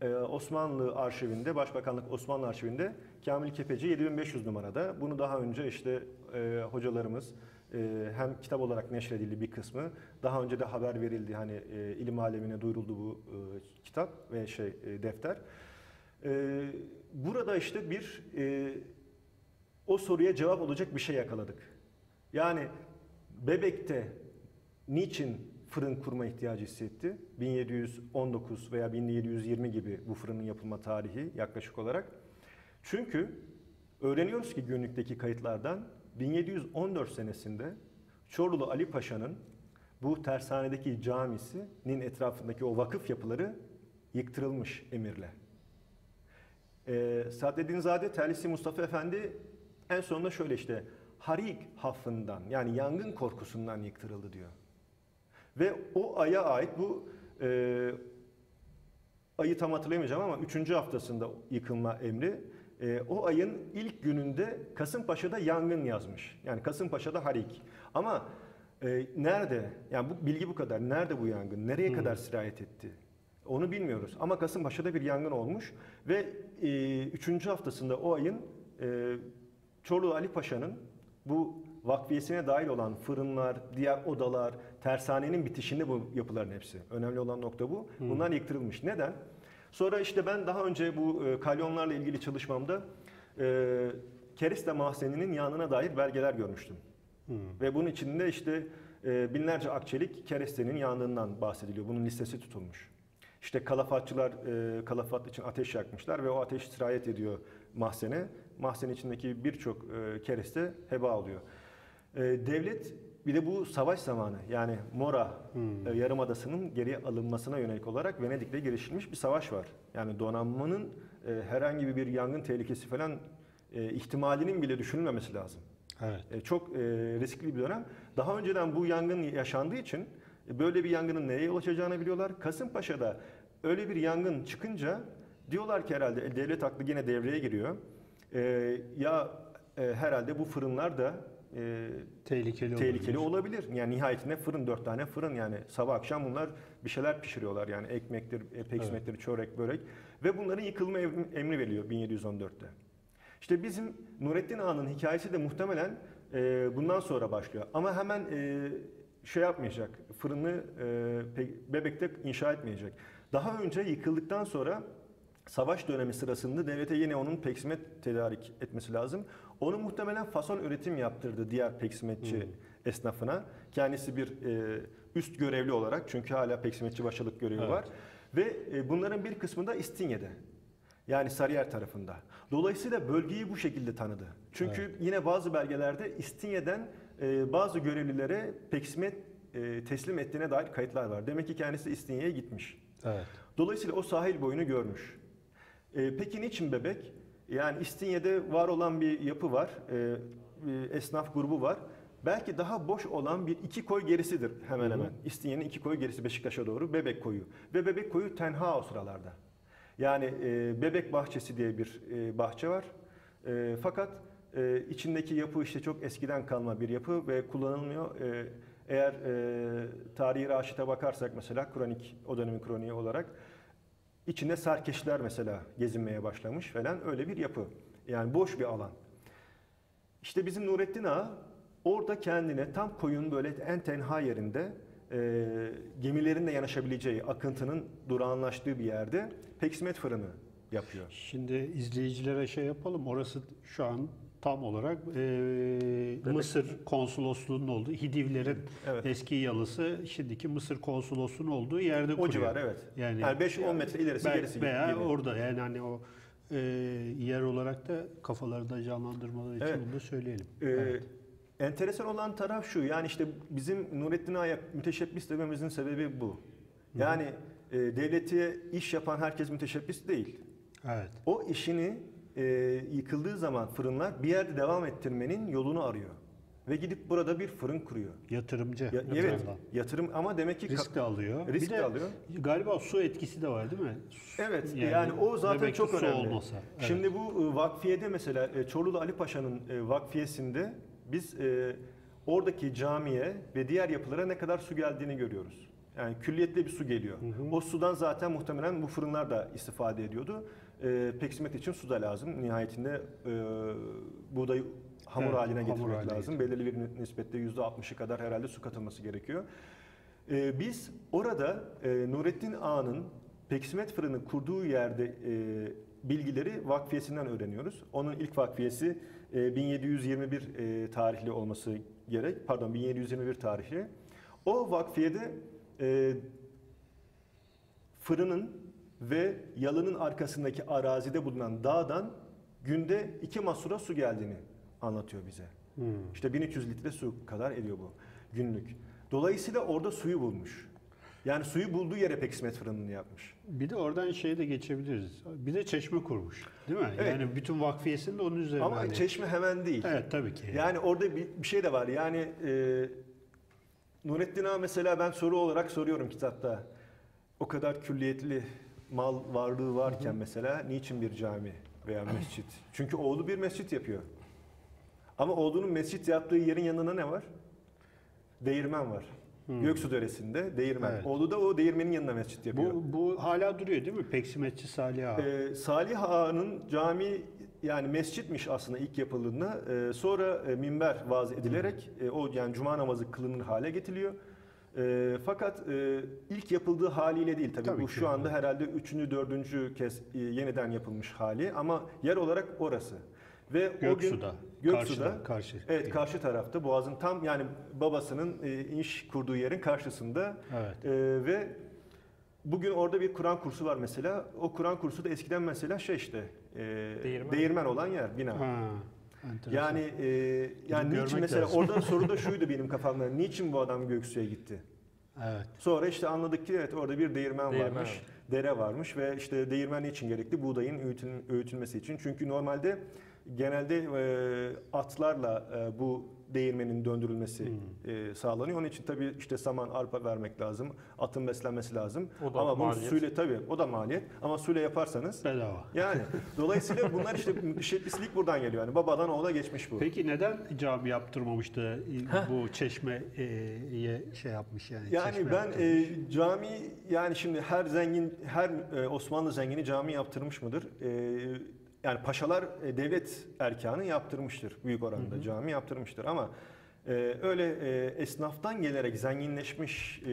e, Osmanlı arşivinde, Başbakanlık Osmanlı arşivinde Kamil Kepeci 7500 numarada. Bunu daha önce işte e, hocalarımız e, hem kitap olarak neşredildi bir kısmı, daha önce de haber verildi hani e, ilim alemine duyuruldu bu e, kitap ve şey defter. Burada işte bir o soruya cevap olacak bir şey yakaladık. Yani Bebek'te niçin fırın kurma ihtiyacı hissetti? 1719 veya 1720 gibi bu fırının yapılma tarihi yaklaşık olarak. Çünkü öğreniyoruz ki günlükteki kayıtlardan 1714 senesinde Çorlulu Ali Paşa'nın bu tersanedeki camisinin etrafındaki o vakıf yapıları yıktırılmış emirle. Ee, Saadettin Zade Terlisi Mustafa Efendi en sonunda şöyle işte harik hafından yani yangın korkusundan yıktırıldı diyor. Ve o aya ait bu e, ayı tam hatırlayamayacağım ama 3. haftasında yıkılma emri e, o ayın ilk gününde Kasımpaşa'da yangın yazmış. Yani Kasımpaşa'da harik. Ama e, nerede? Yani bu bilgi bu kadar. Nerede bu yangın? Nereye kadar sirayet etti? Onu bilmiyoruz. Ama Kasımpaşa'da bir yangın olmuş ve e, üçüncü haftasında o ayın e, Çorlu Ali Paşa'nın bu vakfiyesine dahil olan fırınlar, diğer odalar, tersanenin bitişinde bu yapıların hepsi. Önemli olan nokta bu. Bunlar yıktırılmış. Neden? Sonra işte ben daha önce bu e, kalyonlarla ilgili çalışmamda e, kereste mahzeninin yanına dair belgeler görmüştüm. Hı. Ve bunun içinde işte e, binlerce akçelik kerestenin yandığından bahsediliyor. Bunun listesi tutulmuş. İşte kalafatçılar e, kalafat için ateş yakmışlar ve o ateş sirayet ediyor mahzene. Mahzen içindeki birçok e, kereste heba oluyor. E, devlet bir de bu savaş zamanı yani Mora Hmm. e, Yarımadası'nın geri alınmasına yönelik olarak Venedik'te girişilmiş bir savaş var. Yani donanmanın e, herhangi bir yangın tehlikesi falan e, ihtimalinin bile düşünülmemesi lazım. Evet. E, çok e, riskli bir dönem. Daha önceden bu yangın yaşandığı için e, böyle bir yangının nereye yol açacağını biliyorlar. Kasımpaşa'da öyle bir yangın çıkınca diyorlar ki herhalde e, devlet aklı yine devreye giriyor. E, ya e, herhalde bu fırınlar da e, Tehlikeli, tehlikeli olabilir. olabilir. Yani nihayetinde fırın dört tane fırın yani sabah akşam bunlar bir şeyler pişiriyorlar yani ekmektir, e, peksimettir, çörek, börek ve bunların yıkılma em- emri veriliyor 1714'te. İşte bizim Nurettin Ağa'nın hikayesi de muhtemelen e, bundan sonra başlıyor. Ama hemen e, şey yapmayacak, fırını e, Bebek'te inşa etmeyecek. Daha önce yıkıldıktan sonra savaş dönemi sırasında devlete yine onun peksimet tedarik etmesi lazım. Onu muhtemelen fason üretim yaptırdı diğer peksimetçi esnafına. Kendisi bir e, üst görevli olarak çünkü hala peksimetçi başılık görevi Evet. var. Ve e, bunların bir kısmı da İstinye'de. Yani Sarıyer tarafında. Dolayısıyla bölgeyi bu şekilde tanıdı. Çünkü yine bazı belgelerde İstinye'den e, bazı görevlilere peksimet e, teslim ettiğine dair kayıtlar var. Demek ki kendisi İstinye'ye gitmiş. Evet. Dolayısıyla o sahil boyunu görmüş. E, peki niçin bebek? Yani İstinye'de var olan bir yapı var, e, e, esnaf grubu var. Belki daha boş olan bir iki koy gerisidir hemen hemen. İstinye'nin iki koyu gerisi Beşiktaş'a doğru Bebek koyu. Ve Bebek koyu tenha o sıralarda. Yani e, Bebek Bahçesi diye bir e, bahçe var. E, fakat e, içindeki yapı işte çok eskiden kalma bir yapı ve kullanılmıyor. E, eğer e, tarihi raşite bakarsak mesela kronik, o dönemin kroniği olarak içinde serkeşler mesela gezinmeye başlamış falan öyle bir yapı. Yani boş bir alan. İşte bizim Nurettin Ağa orada kendine tam koyun böyle en tenha yerinde e, gemilerin de yanaşabileceği, akıntının durağanlaştığı bir yerde peksimet fırını yapıyor. Şimdi izleyicilere şey yapalım. Orası şu an tam olarak e, Mısır konsolosluğunun olduğu, Hidivlerin Evet. eski yalısı, şimdiki Mısır konsolosluğunun olduğu yerde O kuruyor. civar evet. Yani, Yani 5-10 metre ilerisi Be- gerisi veya gemi. orada yani hani o e, yer olarak da kafalarında canlandırmaları için Evet. bunu da söyleyelim. Ee, Evet. Enteresan olan taraf şu, yani işte bizim Nurettin Ağa'ya müteşebbis dememizin sebebi bu. Yani e, devlete iş yapan herkes müteşebbis değil. Evet. O işini e, yıkıldığı zaman fırınlar bir yerde devam ettirmenin yolunu arıyor. Ve gidip burada bir fırın kuruyor. Yatırımcı. Ya, evet, yatırım ama demek ki Risk de alıyor. Risk bir de de alıyor. galiba su etkisi de var değil mi? Su- Evet yani, o zaten demek çok su önemli. olmasa. Evet. Şimdi bu e, vakfiyede mesela e, Çorlu Ali Paşa'nın e, vakfiyesinde biz e, oradaki camiye ve diğer yapılara ne kadar su geldiğini görüyoruz. Yani külliyetli bir su geliyor. O sudan zaten muhtemelen bu fırınlar da istifade ediyordu. E, peksimet için su da lazım. Nihayetinde e, buğdayı hamur Evet, haline hamur getirmek haline lazım. Belirli bir nispette %60'ı kadar herhalde su katılması gerekiyor. Ee, biz orada e, Nurettin Ağa'nın Peksimet fırını kurduğu yerde e, bilgileri vakfiyesinden öğreniyoruz. Onun ilk vakfiyesi e, 1721 e, tarihli olması gerek. Pardon 1721 tarihli. O vakfiyede e, fırının ve yalının arkasındaki arazide bulunan dağdan günde iki masura su geldiğini anlatıyor bize. Hmm. İşte 1300 litre su kadar ediyor bu günlük. Dolayısıyla orada suyu bulmuş. Yani suyu bulduğu yere peksimet fırınını yapmış. Bir de oradan şeye de geçebiliriz. Bir de çeşme kurmuş. Değil mi? Evet. Yani bütün vakfiyesini de onun üzerine. Ama hani- çeşme hemen değil. Evet tabii ki. Yani orada bir, bir şey de var. Yani e, Nurettin Ağa mesela ben soru olarak soruyorum kitapta. O kadar külliyetli mal varlığı varken mesela niçin bir cami veya mescit? Çünkü oğlu bir mescit yapıyor. Ama oğlunun mescit yaptığı yerin yanına ne var? Değirmen var. Hmm. Göksu Deresi'nde değirmen. Evet. Oğlu da o değirmenin yanına mescit yapıyor. Bu, bu hala duruyor değil mi? Peksimetçi Salih Ağa. Ee, Salih Ağa'nın cami yani mescitmiş aslında ilk yapıldığında. Ee, sonra e, minber vaaz edilerek e, o yani cuma namazı kılınır hale getiriliyor. Ee, fakat e, ilk yapıldığı haliyle değil tabii, Tabii bu ki, şu anda herhalde üçüncü dördüncü kez e, yeniden yapılmış hali ama yer olarak orası. Ve o gün Göksu'da. Göksu'da Karşıda, karşı. Evet karşı tarafta Boğaz'ın tam yani babasının e, iş kurduğu yerin karşısında Evet. e, ve bugün orada bir Kur'an kursu var mesela. O Kur'an kursu da eskiden mesela şey işte e, Değirmen. değirmen. olan yer bina. Ha, enteresan. Yani e, yani görmek niçin mesela lazım. orada soru da şuydu benim kafamda. Niçin bu adam Göksu'ya gitti? Evet. Sonra işte anladık ki evet orada bir değirmen, Değirmen varmış, var. dere varmış ve işte değirmen için gerekli? Buğdayın öğütül- öğütülmesi için. Çünkü normalde genelde e, atlarla e, bu değirmenin döndürülmesi Hmm. e, sağlanıyor. Onun için tabii işte saman, arpa vermek lazım. Atın beslenmesi lazım. O da Ama bunu maliyet. suyla tabii o da maliyet. Ama suyla yaparsanız Bedava. yani dolayısıyla bunlar işte işletmecilik buradan geliyor. Yani babadan oğula geçmiş bu. Peki neden cami yaptırmamış da bu çeşmeye şey yapmış yani? Yani ben e, cami yani şimdi her zengin her e, Osmanlı zengini cami yaptırmış mıdır? E, yani paşalar e, devlet erkanı yaptırmıştır büyük oranda cami yaptırmıştır ama e, öyle e, esnaftan gelerek zenginleşmiş e,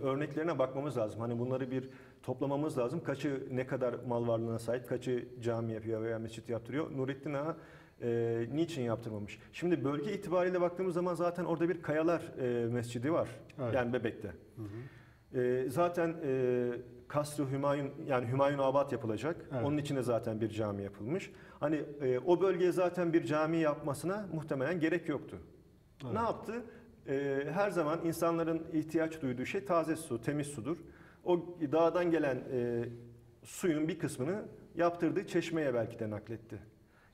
örneklerine bakmamız lazım. Hani bunları bir toplamamız lazım. Kaçı ne kadar mal varlığına sahip, kaçı cami yapıyor veya mescit yaptırıyor. Nurettin Ağa e, niçin yaptırmamış? Şimdi bölge itibariyle baktığımız zaman zaten orada bir Kayalar e, Mescidi var. Evet. Yani Bebek'te. Hı hı. E, zaten e, Kasr-ı Hümayun yani Hümayun Abad yapılacak. Evet. Onun içine zaten bir cami yapılmış. Hani e, o bölgeye zaten bir cami yapmasına muhtemelen gerek yoktu. Evet. Ne yaptı? E, her zaman insanların ihtiyaç duyduğu şey taze su, temiz sudur. O dağdan gelen e, suyun bir kısmını yaptırdığı çeşmeye belki de nakletti.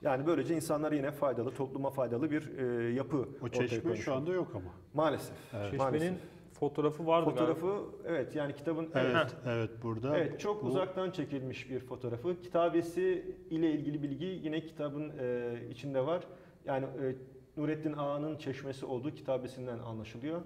Yani böylece insanlara yine faydalı, topluma faydalı bir e, yapı O ortaya çeşme koymuş şu anda yok ama. Maalesef. Evet. Çeşmenin Maalesef. Fotoğrafı vardı galiba. Fotoğrafı evet yani kitabın Evet, evet burada. Evet çok bu- uzaktan çekilmiş bir fotoğrafı. Kitabesi ile ilgili bilgi yine kitabın e, içinde var. Yani e, Nurettin Ağa'nın çeşmesi olduğu kitabesinden anlaşılıyor.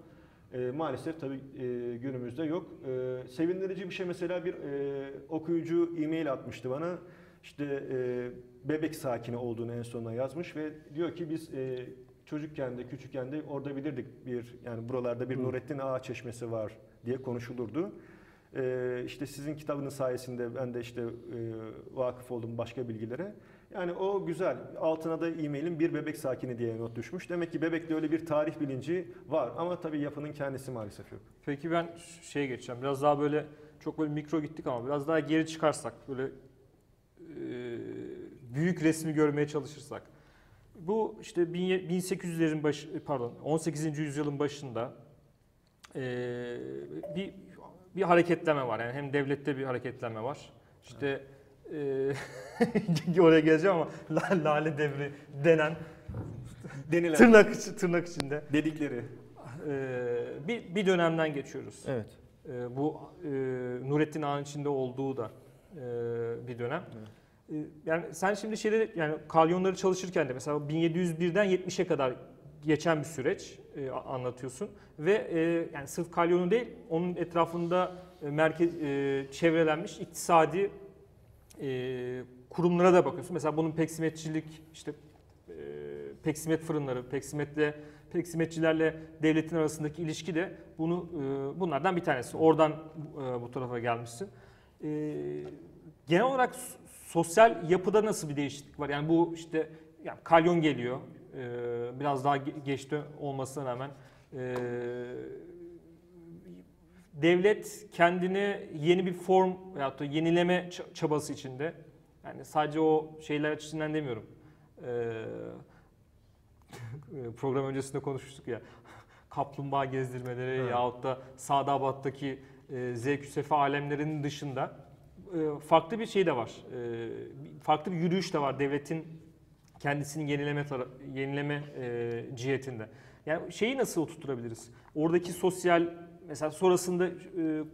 E, maalesef tabii e, günümüzde yok. E, sevindirici bir şey mesela bir e, okuyucu e-mail atmıştı bana. İşte e, bebek sakini olduğunu en sonuna yazmış ve diyor ki biz e, çocukken de küçükken de orada bilirdik bir yani buralarda bir Hı. Nurettin Ağa çeşmesi var diye konuşulurdu. Ee, işte sizin kitabınız sayesinde ben de işte e, vakıf oldum başka bilgilere. Yani o güzel. Altına da e-mailin bir bebek sakini diye not düşmüş. Demek ki bebekte öyle bir tarih bilinci var ama tabii yapının kendisi maalesef yok. Peki ben şeye geçeceğim. Biraz daha böyle çok böyle mikro gittik ama biraz daha geri çıkarsak böyle e, büyük resmi görmeye çalışırsak. Bu işte 1800'lerin baş pardon 18. yüzyılın başında e, bir bir hareketlenme var. Yani hem devlette bir hareketlenme var. İşte e, oraya geleceğim ama la- lale devri denen Denilen tırnak içi, tırnak içinde dedikleri. e, bir bir dönemden geçiyoruz. Evet. E, bu e, Nurettin Ağa'nın içinde olduğu da e, bir dönem. E, yani sen şimdi şeyleri yani kalyonları çalışırken de mesela 1701'den 70'e kadar geçen bir süreç e, anlatıyorsun ve e, yani sırf kalyonu değil onun etrafında e, merkez e, çevrelenmiş iktisadi e, kurumlara da bakıyorsun. Mesela bunun peksimetçilik işte e, peksimet fırınları, peksimetle peksimetçilerle devletin arasındaki ilişki de bunu e, bunlardan bir tanesi. Oradan e, bu tarafa gelmişsin. E, genel olarak sosyal yapıda nasıl bir değişiklik var? Yani bu işte yani kalyon geliyor. e, biraz daha ge- geçti olmasına rağmen e, devlet kendini yeni bir form veyahut da yenileme çabası içinde. Yani sadece o şeyler açısından demiyorum. Ee, program öncesinde konuşmuştuk ya. Kaplumbağa gezdirmeleri Evet. yahut da Sadabat'taki e, zevk sefa alemlerinin dışında farklı bir şey de var. E, farklı bir yürüyüş de var devletin kendisini yenileme yenileme e, cihetinde. Yani şeyi nasıl oturtturabiliriz? Oradaki sosyal mesela sonrasında e,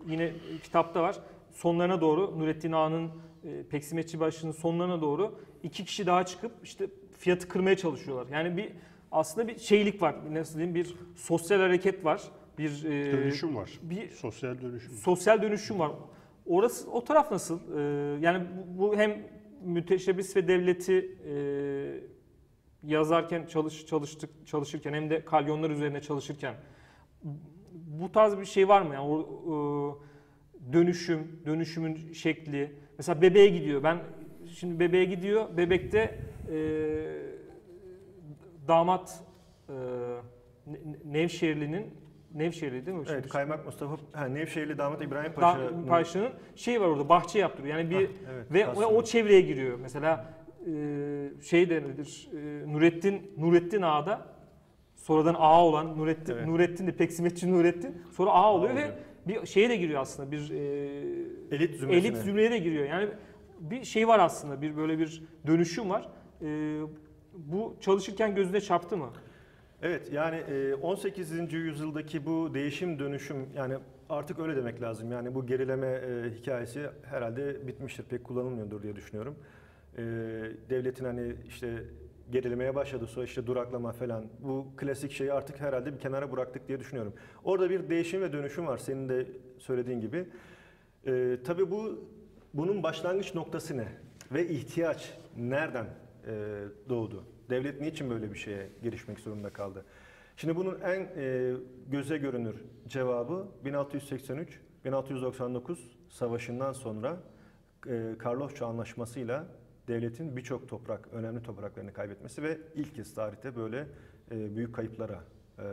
yine kitapta var. Sonlarına doğru Nurettin Ağa'nın e, Peksimetçi başının sonlarına doğru iki kişi daha çıkıp işte fiyatı kırmaya çalışıyorlar. Yani bir aslında bir şeylik var. Nasıl diyeyim? Bir sosyal hareket var. Bir e, Dönüşüm var. bir Sosyal dönüşüm. sosyal dönüşüm var. Orası o taraf nasıl? Ee, yani bu, bu hem müteşebbis ve devleti e, yazarken çalış çalıştık çalışırken hem de kalyonlar üzerine çalışırken bu tarz bir şey var mı? Yani o, e, dönüşüm, dönüşümün şekli. Mesela bebeğe gidiyor. Ben şimdi bebeğe gidiyor. Bebekte e, damat e, Ne- Nevşehirli'nin Nevşehirli değil mi? Evet, Şimdi- Kaymak Mustafa ha, Nevşehirli damat İbrahim Da- Paşa. Paşa'nın şey var orada bahçe yaptırıyor. Yani bir Ah, evet, ve Kasım. o, çevreye giriyor. Mesela e, şey denilir. E, Nurettin Nurettin Ağa'da sonradan ağa olan Nurettin Evet. Nurettin de Peksimetçi Nurettin sonra ağa oluyor ve oluyor. bir şeye de giriyor aslında. Bir e, Elit zümresine. elit zümreye de giriyor. Yani bir şey var aslında. Bir böyle bir dönüşüm var. E, Bu çalışırken gözüne çarptı mı? Evet yani e, 18. yüzyıldaki bu değişim dönüşüm yani artık öyle demek lazım. Yani bu gerileme e, hikayesi herhalde bitmiştir. Pek kullanılmıyordur diye düşünüyorum. E, Devletin hani işte gerilemeye başladı sonra işte duraklama falan bu klasik şeyi artık herhalde bir kenara bıraktık diye düşünüyorum. Orada bir değişim ve dönüşüm var senin de söylediğin gibi. E, tabii bu bunun başlangıç noktası ne? Ve ihtiyaç nereden e, doğdu? Devlet niçin böyle bir şeye girişmek zorunda kaldı? Şimdi bunun en e, göze görünür cevabı 1683-1699 savaşından sonra e, Karlofça Anlaşması'yla devletin birçok toprak, önemli topraklarını kaybetmesi ve ilk kez tarihte böyle e, büyük kayıplara e,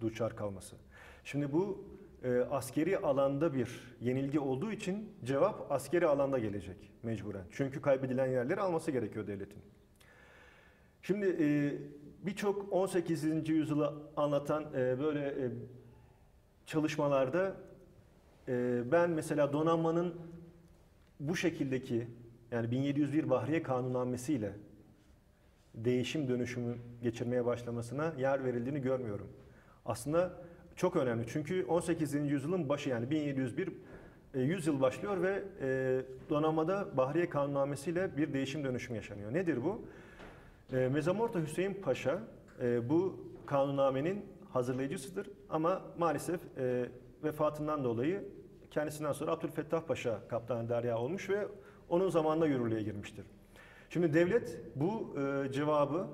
duçar kalması. Şimdi bu askeri alanda bir yenilgi olduğu için cevap askeri alanda gelecek mecburen. Çünkü kaybedilen yerleri alması gerekiyor devletin. Şimdi e, birçok 18. yüzyılı anlatan e, böyle e, çalışmalarda e, ben mesela donanmanın bu şekildeki yani 1701 Bahriye Kanunnamesi ile değişim dönüşümü geçirmeye başlamasına yer verildiğini görmüyorum. Aslında çok önemli çünkü 18. yüzyılın başı yani 1701 e, 100 yıl başlıyor ve e, donanmada Bahriye Kanunnamesi ile bir değişim dönüşüm yaşanıyor. Nedir bu? E, Mezamorta Hüseyin Paşa e, bu kanunnamenin hazırlayıcısıdır ama maalesef e, vefatından dolayı kendisinden sonra Abdülfettah Paşa kaptan derya olmuş ve onun zamanında yürürlüğe girmiştir. Şimdi devlet bu e, cevabı,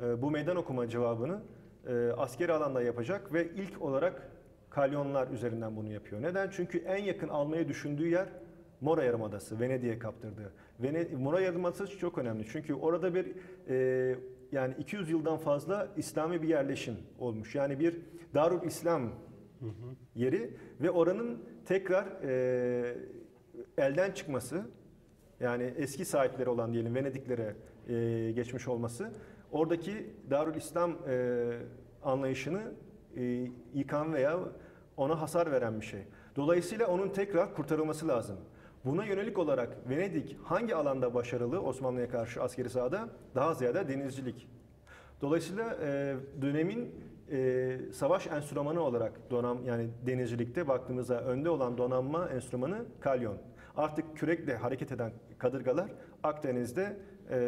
e, bu meydan okuma cevabını e, askeri alanda yapacak ve ilk olarak kalyonlar üzerinden bunu yapıyor. Neden? Çünkü en yakın almayı düşündüğü yer Mora Yarımadası, Venedik'e kaptırdığı. Vene Mora Yarımadası çok önemli çünkü orada bir e, yani 200 yıldan fazla İslami bir yerleşim olmuş. Yani bir Darul İslam yeri ve oranın tekrar e, elden çıkması yani eski sahipleri olan diyelim Venediklere e, geçmiş olması oradaki Darül İslam e, anlayışını e, yıkan veya ona hasar veren bir şey. Dolayısıyla onun tekrar kurtarılması lazım. Buna yönelik olarak Venedik hangi alanda başarılı Osmanlı'ya karşı askeri sahada? Daha ziyade denizcilik. Dolayısıyla e, dönemin e, savaş enstrümanı olarak donam yani denizcilikte baktığımızda önde olan donanma enstrümanı kalyon. Artık kürekle hareket eden kadırgalar Akdeniz'de e,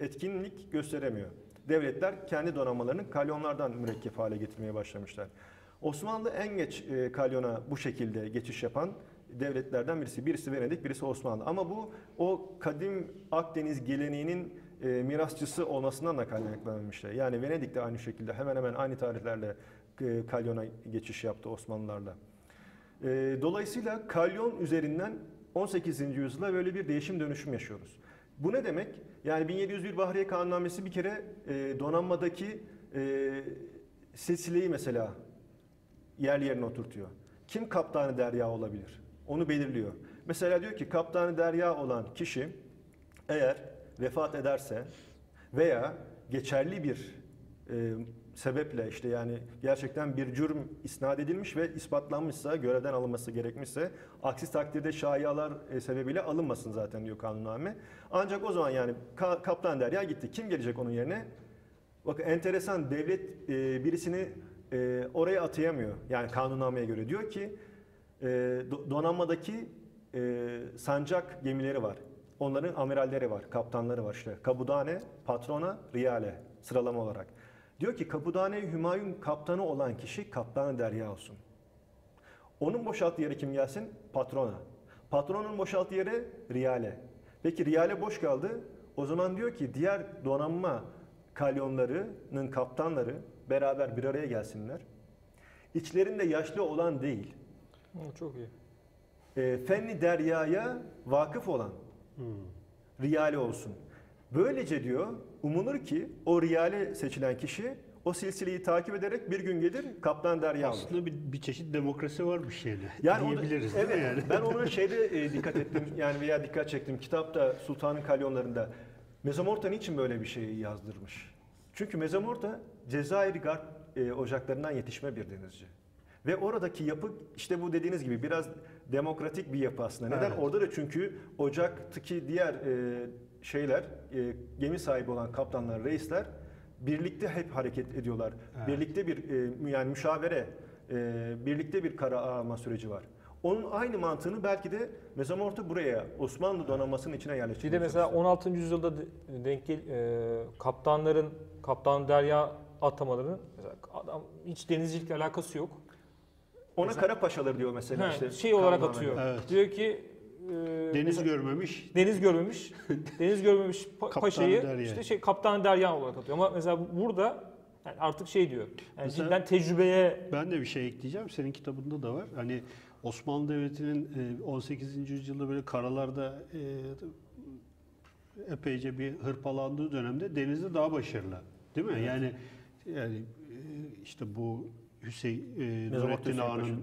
etkinlik gösteremiyor. Devletler kendi donanmalarını kalyonlardan mürekkep hale getirmeye başlamışlar. Osmanlı en geç e, kalyona bu şekilde geçiş yapan devletlerden birisi. Birisi Venedik, birisi Osmanlı. Ama bu o kadim Akdeniz geleneğinin e, mirasçısı olmasından da kaynaklanmıştır. Yani Venedik de aynı şekilde hemen hemen aynı tarihlerle e, kalyona geçiş yaptı Osmanlılarla. E, dolayısıyla kalyon üzerinden 18. yüzyılda böyle bir değişim dönüşüm yaşıyoruz. Bu ne demek? Yani 1701 Bahriye Kanunnamesi bir kere e, donanmadaki e, silsileyi mesela yerli yerine oturtuyor. Kim kaptanı derya olabilir? Onu belirliyor. Mesela diyor ki kaptanı derya olan kişi eğer vefat ederse veya geçerli bir e, sebeple işte yani gerçekten bir cürm isnat edilmiş ve ispatlanmışsa, görevden alınması gerekmişse aksi takdirde şayialar e, sebebiyle alınmasın zaten diyor kanunname. Ancak o zaman yani ka- kaptan derya gitti. Kim gelecek onun yerine? Bakın enteresan devlet e, birisini e, oraya atayamıyor. Yani kanunnameye göre diyor ki donanmadaki e, sancak gemileri var. Onların amiralleri var, kaptanları var işte. Kabudane, patrona, riyale sıralama olarak. Diyor ki Kabudane Hümayun kaptanı olan kişi kaptanı derya olsun. Onun boşalttığı yere kim gelsin? Patrona. Patronun boşalttığı yere riyale. Peki riyale boş kaldı. O zaman diyor ki diğer donanma kalyonlarının kaptanları beraber bir araya gelsinler. İçlerinde yaşlı olan değil, Hı, çok iyi. e, fenni deryaya vakıf olan Hmm. riyale olsun. Böylece diyor umulur ki o riyale seçilen kişi o silsileyi takip ederek bir gün gelir kaptan derya olur. Aslında bir, bir çeşit demokrasi varmış yani. Yani onu- diyebiliriz değil evet, yani? ben ona şeyde e, dikkat ettim yani veya dikkat çektim kitapta Sultanın Kalyonlarında. Mezomorta niçin böyle bir şeyi yazdırmış? Çünkü Mezomorta Cezayir Garp e, ocaklarından yetişme bir denizci. Ve oradaki yapı işte bu dediğiniz gibi biraz demokratik bir yapı aslında. Neden? Evet. Orada da çünkü ocaktaki diğer e, şeyler, e, gemi sahibi olan kaptanlar, reisler birlikte hep hareket ediyorlar. Evet. Birlikte bir e, yani müşavere, e, birlikte bir karar alma süreci var. Onun aynı mantığını belki de Mezamorta buraya Osmanlı donanmasının içine Bir yerleştirmeye de mesela çalışıyor. 16. yüzyılda de- denk gel, e, kaptanların, kaptan derya atamalarının mesela adam hiç denizcilikle alakası yok. Ona mesela- kara paşaları diyor mesela Ha, işte. şey olarak Kanunname'de. atıyor. Evet. Diyor ki e, Deniz mesela- görmemiş. deniz görmemiş. deniz görmemiş pa- Kaptan paşayı Derya. işte şey kaptan derya olarak atıyor. Ama mesela burada yani artık şey diyor. Yani Mesela- cidden tecrübeye Ben de bir şey ekleyeceğim. Senin kitabında da var. Hani Osmanlı Devleti'nin e, 18. yüzyılda böyle karalarda e, epeyce bir hırpalandığı dönemde denizde daha başarılı. Değil mi? Yani yani e, işte bu Hüseyin e, Nurettin Ağa'nın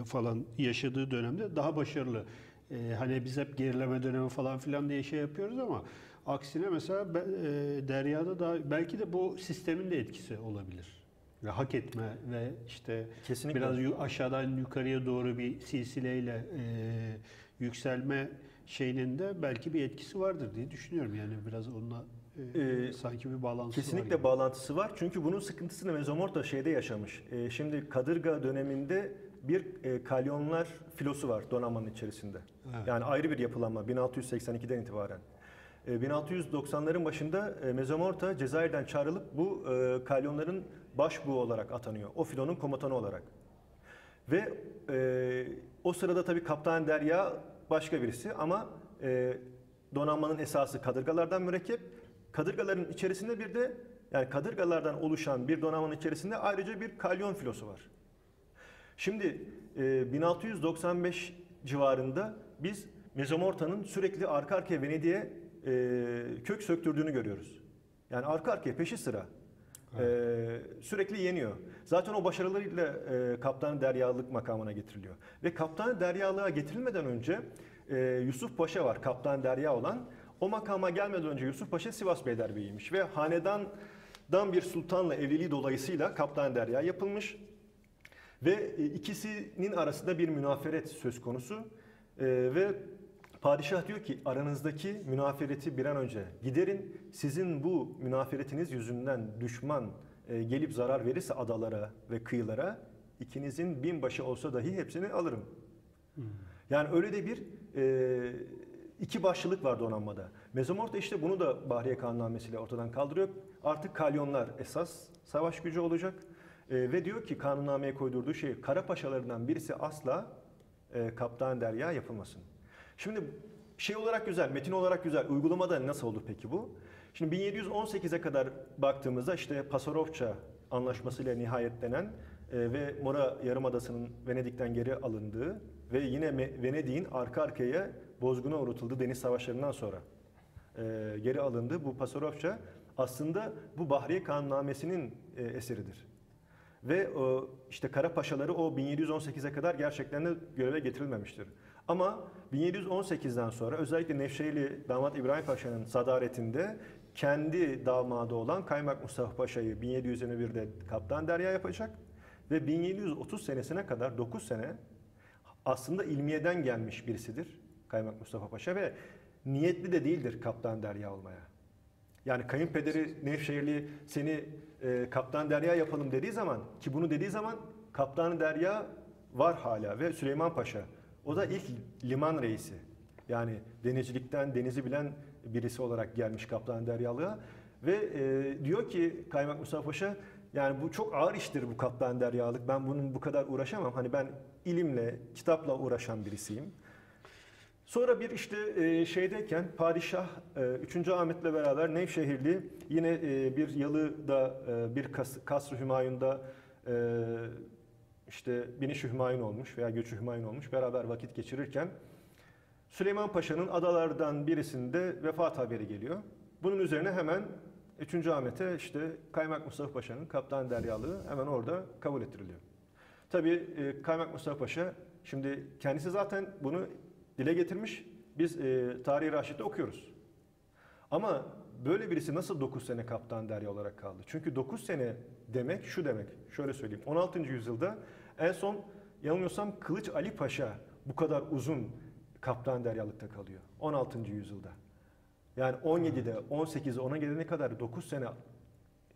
e, falan yaşadığı dönemde daha başarılı. E, hani biz hep gerileme dönemi falan filan diye şey yapıyoruz ama aksine mesela e, Derya'da da belki de bu sistemin de etkisi olabilir. Ve hak etme ve işte Kesinlikle. biraz aşağıdan yukarıya doğru bir silsileyle e, yükselme şeyinin de belki bir etkisi vardır diye düşünüyorum. Yani biraz onunla e, sanki bir bağlantısı var. Kesinlikle gibi. bağlantısı var. Çünkü bunun sıkıntısını Mezomorta şeyde yaşamış. Ee, şimdi Kadırga döneminde bir e, kalyonlar filosu var donanmanın içerisinde. Evet. Yani ayrı bir yapılanma 1682'den itibaren. E, 1690'ların başında e, Mezomorta Cezayir'den çağrılıp bu e, kalyonların başbuğu olarak atanıyor. O filonun komutanı olarak. Ve e, o sırada tabii Kaptan Derya başka birisi ama e, donanmanın esası kadırgalardan mürekkep. Kadırgaların içerisinde bir de yani kadırgalardan oluşan bir donanmanın içerisinde ayrıca bir kalyon filosu var. Şimdi e, 1695 civarında biz Mezomorta'nın sürekli arka arkaya Venedik'e e, kök söktürdüğünü görüyoruz. Yani arka arkaya peşi sıra e, sürekli yeniyor. Zaten o başarılarıyla e, kaptan deryalık makamına getiriliyor. Ve kaptan deryalığa getirilmeden önce e, Yusuf Paşa var kaptan derya olan. O makama gelmeden önce Yusuf Paşa Sivas Beylerbeyiymiş ve hanedandan bir sultanla evliliği dolayısıyla kaptan derya yapılmış. Ve e, ikisinin arasında bir münaferet söz konusu. E, ve padişah diyor ki aranızdaki münafereti bir an önce giderin. Sizin bu münaferetiniz yüzünden düşman e, gelip zarar verirse adalara ve kıyılara ikinizin binbaşı olsa dahi hepsini alırım. Yani öyle de bir e, iki başlılık var donanmada. Mezomorta işte bunu da Bahriye Kanunnamesi'yle ortadan kaldırıyor. Artık kalyonlar esas savaş gücü olacak. E, ve diyor ki kanunnameye koydurduğu şey kara paşalarından birisi asla e, kaptan derya yapılmasın. Şimdi şey olarak güzel, metin olarak güzel. Uygulamada nasıl olur peki bu? Şimdi 1718'e kadar baktığımızda işte Pasarofça anlaşmasıyla nihayetlenen e, ve Mora Yarımadası'nın Venedik'ten geri alındığı ve yine Venedik'in arka arkaya bozguna uğratıldığı deniz savaşlarından sonra e, geri alındığı bu Pasarofça aslında bu Bahriye Kanunnamesi'nin e, eseridir. Ve o, işte Kara Paşaları o 1718'e kadar gerçekten de göreve getirilmemiştir. Ama 1718'den sonra özellikle Nevşehirli damat İbrahim Paşa'nın sadaretinde kendi damadı olan Kaymak Mustafa Paşa'yı 1721'de Kaptan Derya yapacak ve 1730 senesine kadar 9 sene aslında ilmiyeden gelmiş birisidir Kaymak Mustafa Paşa ve niyetli de değildir Kaptan Derya olmaya. Yani kayınpederi Nevşehirli seni e, Kaptan Derya yapalım dediği zaman ki bunu dediği zaman Kaptan Derya var hala ve Süleyman Paşa. O da ilk liman reisi. Yani denizcilikten denizi bilen birisi olarak gelmiş Kaptan Deryalığa ve e, diyor ki Kaymak Mustafa Paşa yani bu çok ağır iştir bu Kaptan Deryalık. Ben bunun bu kadar uğraşamam. Hani ben ilimle, kitapla uğraşan birisiyim. Sonra bir işte e, şeydeyken padişah e, 3. Ahmet'le beraber Nevşehirli yine e, bir yalıda e, bir kas, Kasr-ı Hümayun'da e, işte Biniş-i Hümayun olmuş veya Göçü Hümayun olmuş beraber vakit geçirirken Süleyman Paşa'nın adalardan birisinde vefat haberi geliyor. Bunun üzerine hemen 3. Ahmet'e işte Kaymak Mustafa Paşa'nın Kaptan Deryalığı hemen orada kabul ettiriliyor. Tabii e, Kaymak Mustafa Paşa şimdi kendisi zaten bunu dile getirmiş. Biz e, Tarihi Raşit'te okuyoruz. Ama böyle birisi nasıl 9 sene kaptan derya olarak kaldı? Çünkü 9 sene demek şu demek. Şöyle söyleyeyim. 16. yüzyılda en son yanılmıyorsam Kılıç Ali Paşa bu kadar uzun kaptan deryalıkta kalıyor. 16. yüzyılda. Yani 17'de 18'de ona gelene kadar 9 sene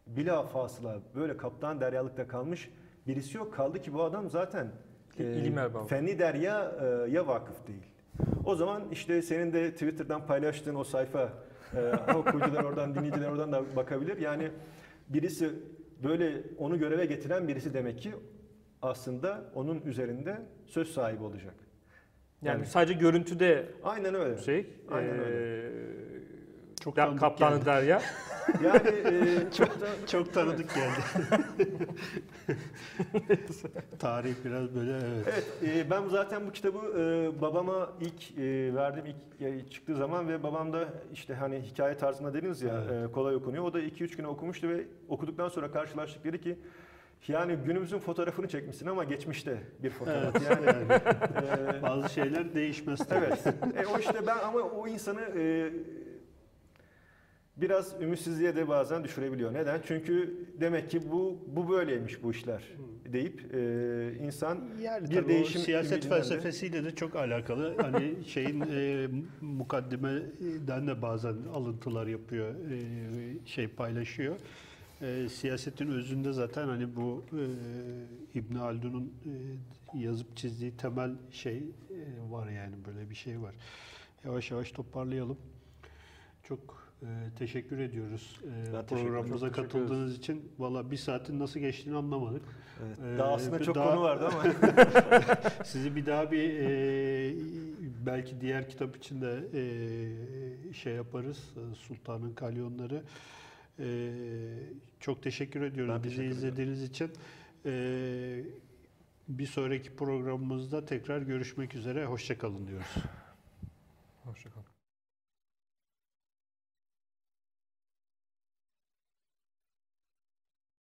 bila fasıla böyle kaptan deryalıkta kalmış birisi yok. Kaldı ki bu adam zaten e, İlim erbabı. fenli derya e, ya vakıf değil. O zaman işte senin de Twitter'dan paylaştığın o sayfa e, okuyucular oradan dinleyiciler oradan da bakabilir. Yani birisi böyle onu göreve getiren birisi demek ki aslında onun üzerinde söz sahibi olacak. Yani, Yani- sadece görüntüde Aynen öyle. şey. Aynen eee, Çok Der- tanıdık Kaptanı geldi. Derya. Yani e, çok da Çok tanıdık geldi. Tarih biraz böyle evet. Evet, e, ben zaten bu kitabı e, babama ilk e, verdim ilk e, çıktığı zaman ve babam da işte hani hikaye tarzında dediniz ya e, kolay okunuyor. O da 2-3 güne okumuştu ve okuduktan sonra karşılaştık dedi ki yani günümüzün fotoğrafını çekmişsin ama geçmişte bir fotoğraf. Evet, Yani yani e, bazı şeyler değişmez tabii. evet. E, o işte ben ama o insanı e, biraz ümitsizliğe de bazen düşürebiliyor. Neden? Çünkü demek ki bu bu böyleymiş bu işler deyip e, insan Yani Bir değişim siyaset de- felsefesiyle de çok alakalı. Hani şeyin e, mukaddimeden de bazen alıntılar yapıyor, e, şey paylaşıyor. E, siyasetin özünde zaten hani bu e, İbn Haldun'un e, yazıp çizdiği temel şey e, var yani böyle bir şey var. Yavaş yavaş toparlayalım. Çok e, teşekkür ediyoruz e, Ben programımıza teşekkür katıldığınız için. Valla bir saatin nasıl geçtiğini anlamadık. Evet, Ee, daha aslında çok daha- konu vardı ama Sizi bir daha bir e, belki diğer kitap için de e, şey yaparız. Sultan'ın Kalyonları. E, çok teşekkür ediyoruz Ben bizi teşekkür izlediğiniz için. E, bir sonraki programımızda tekrar görüşmek üzere. Hoşçakalın diyoruz. Hoşçakalın.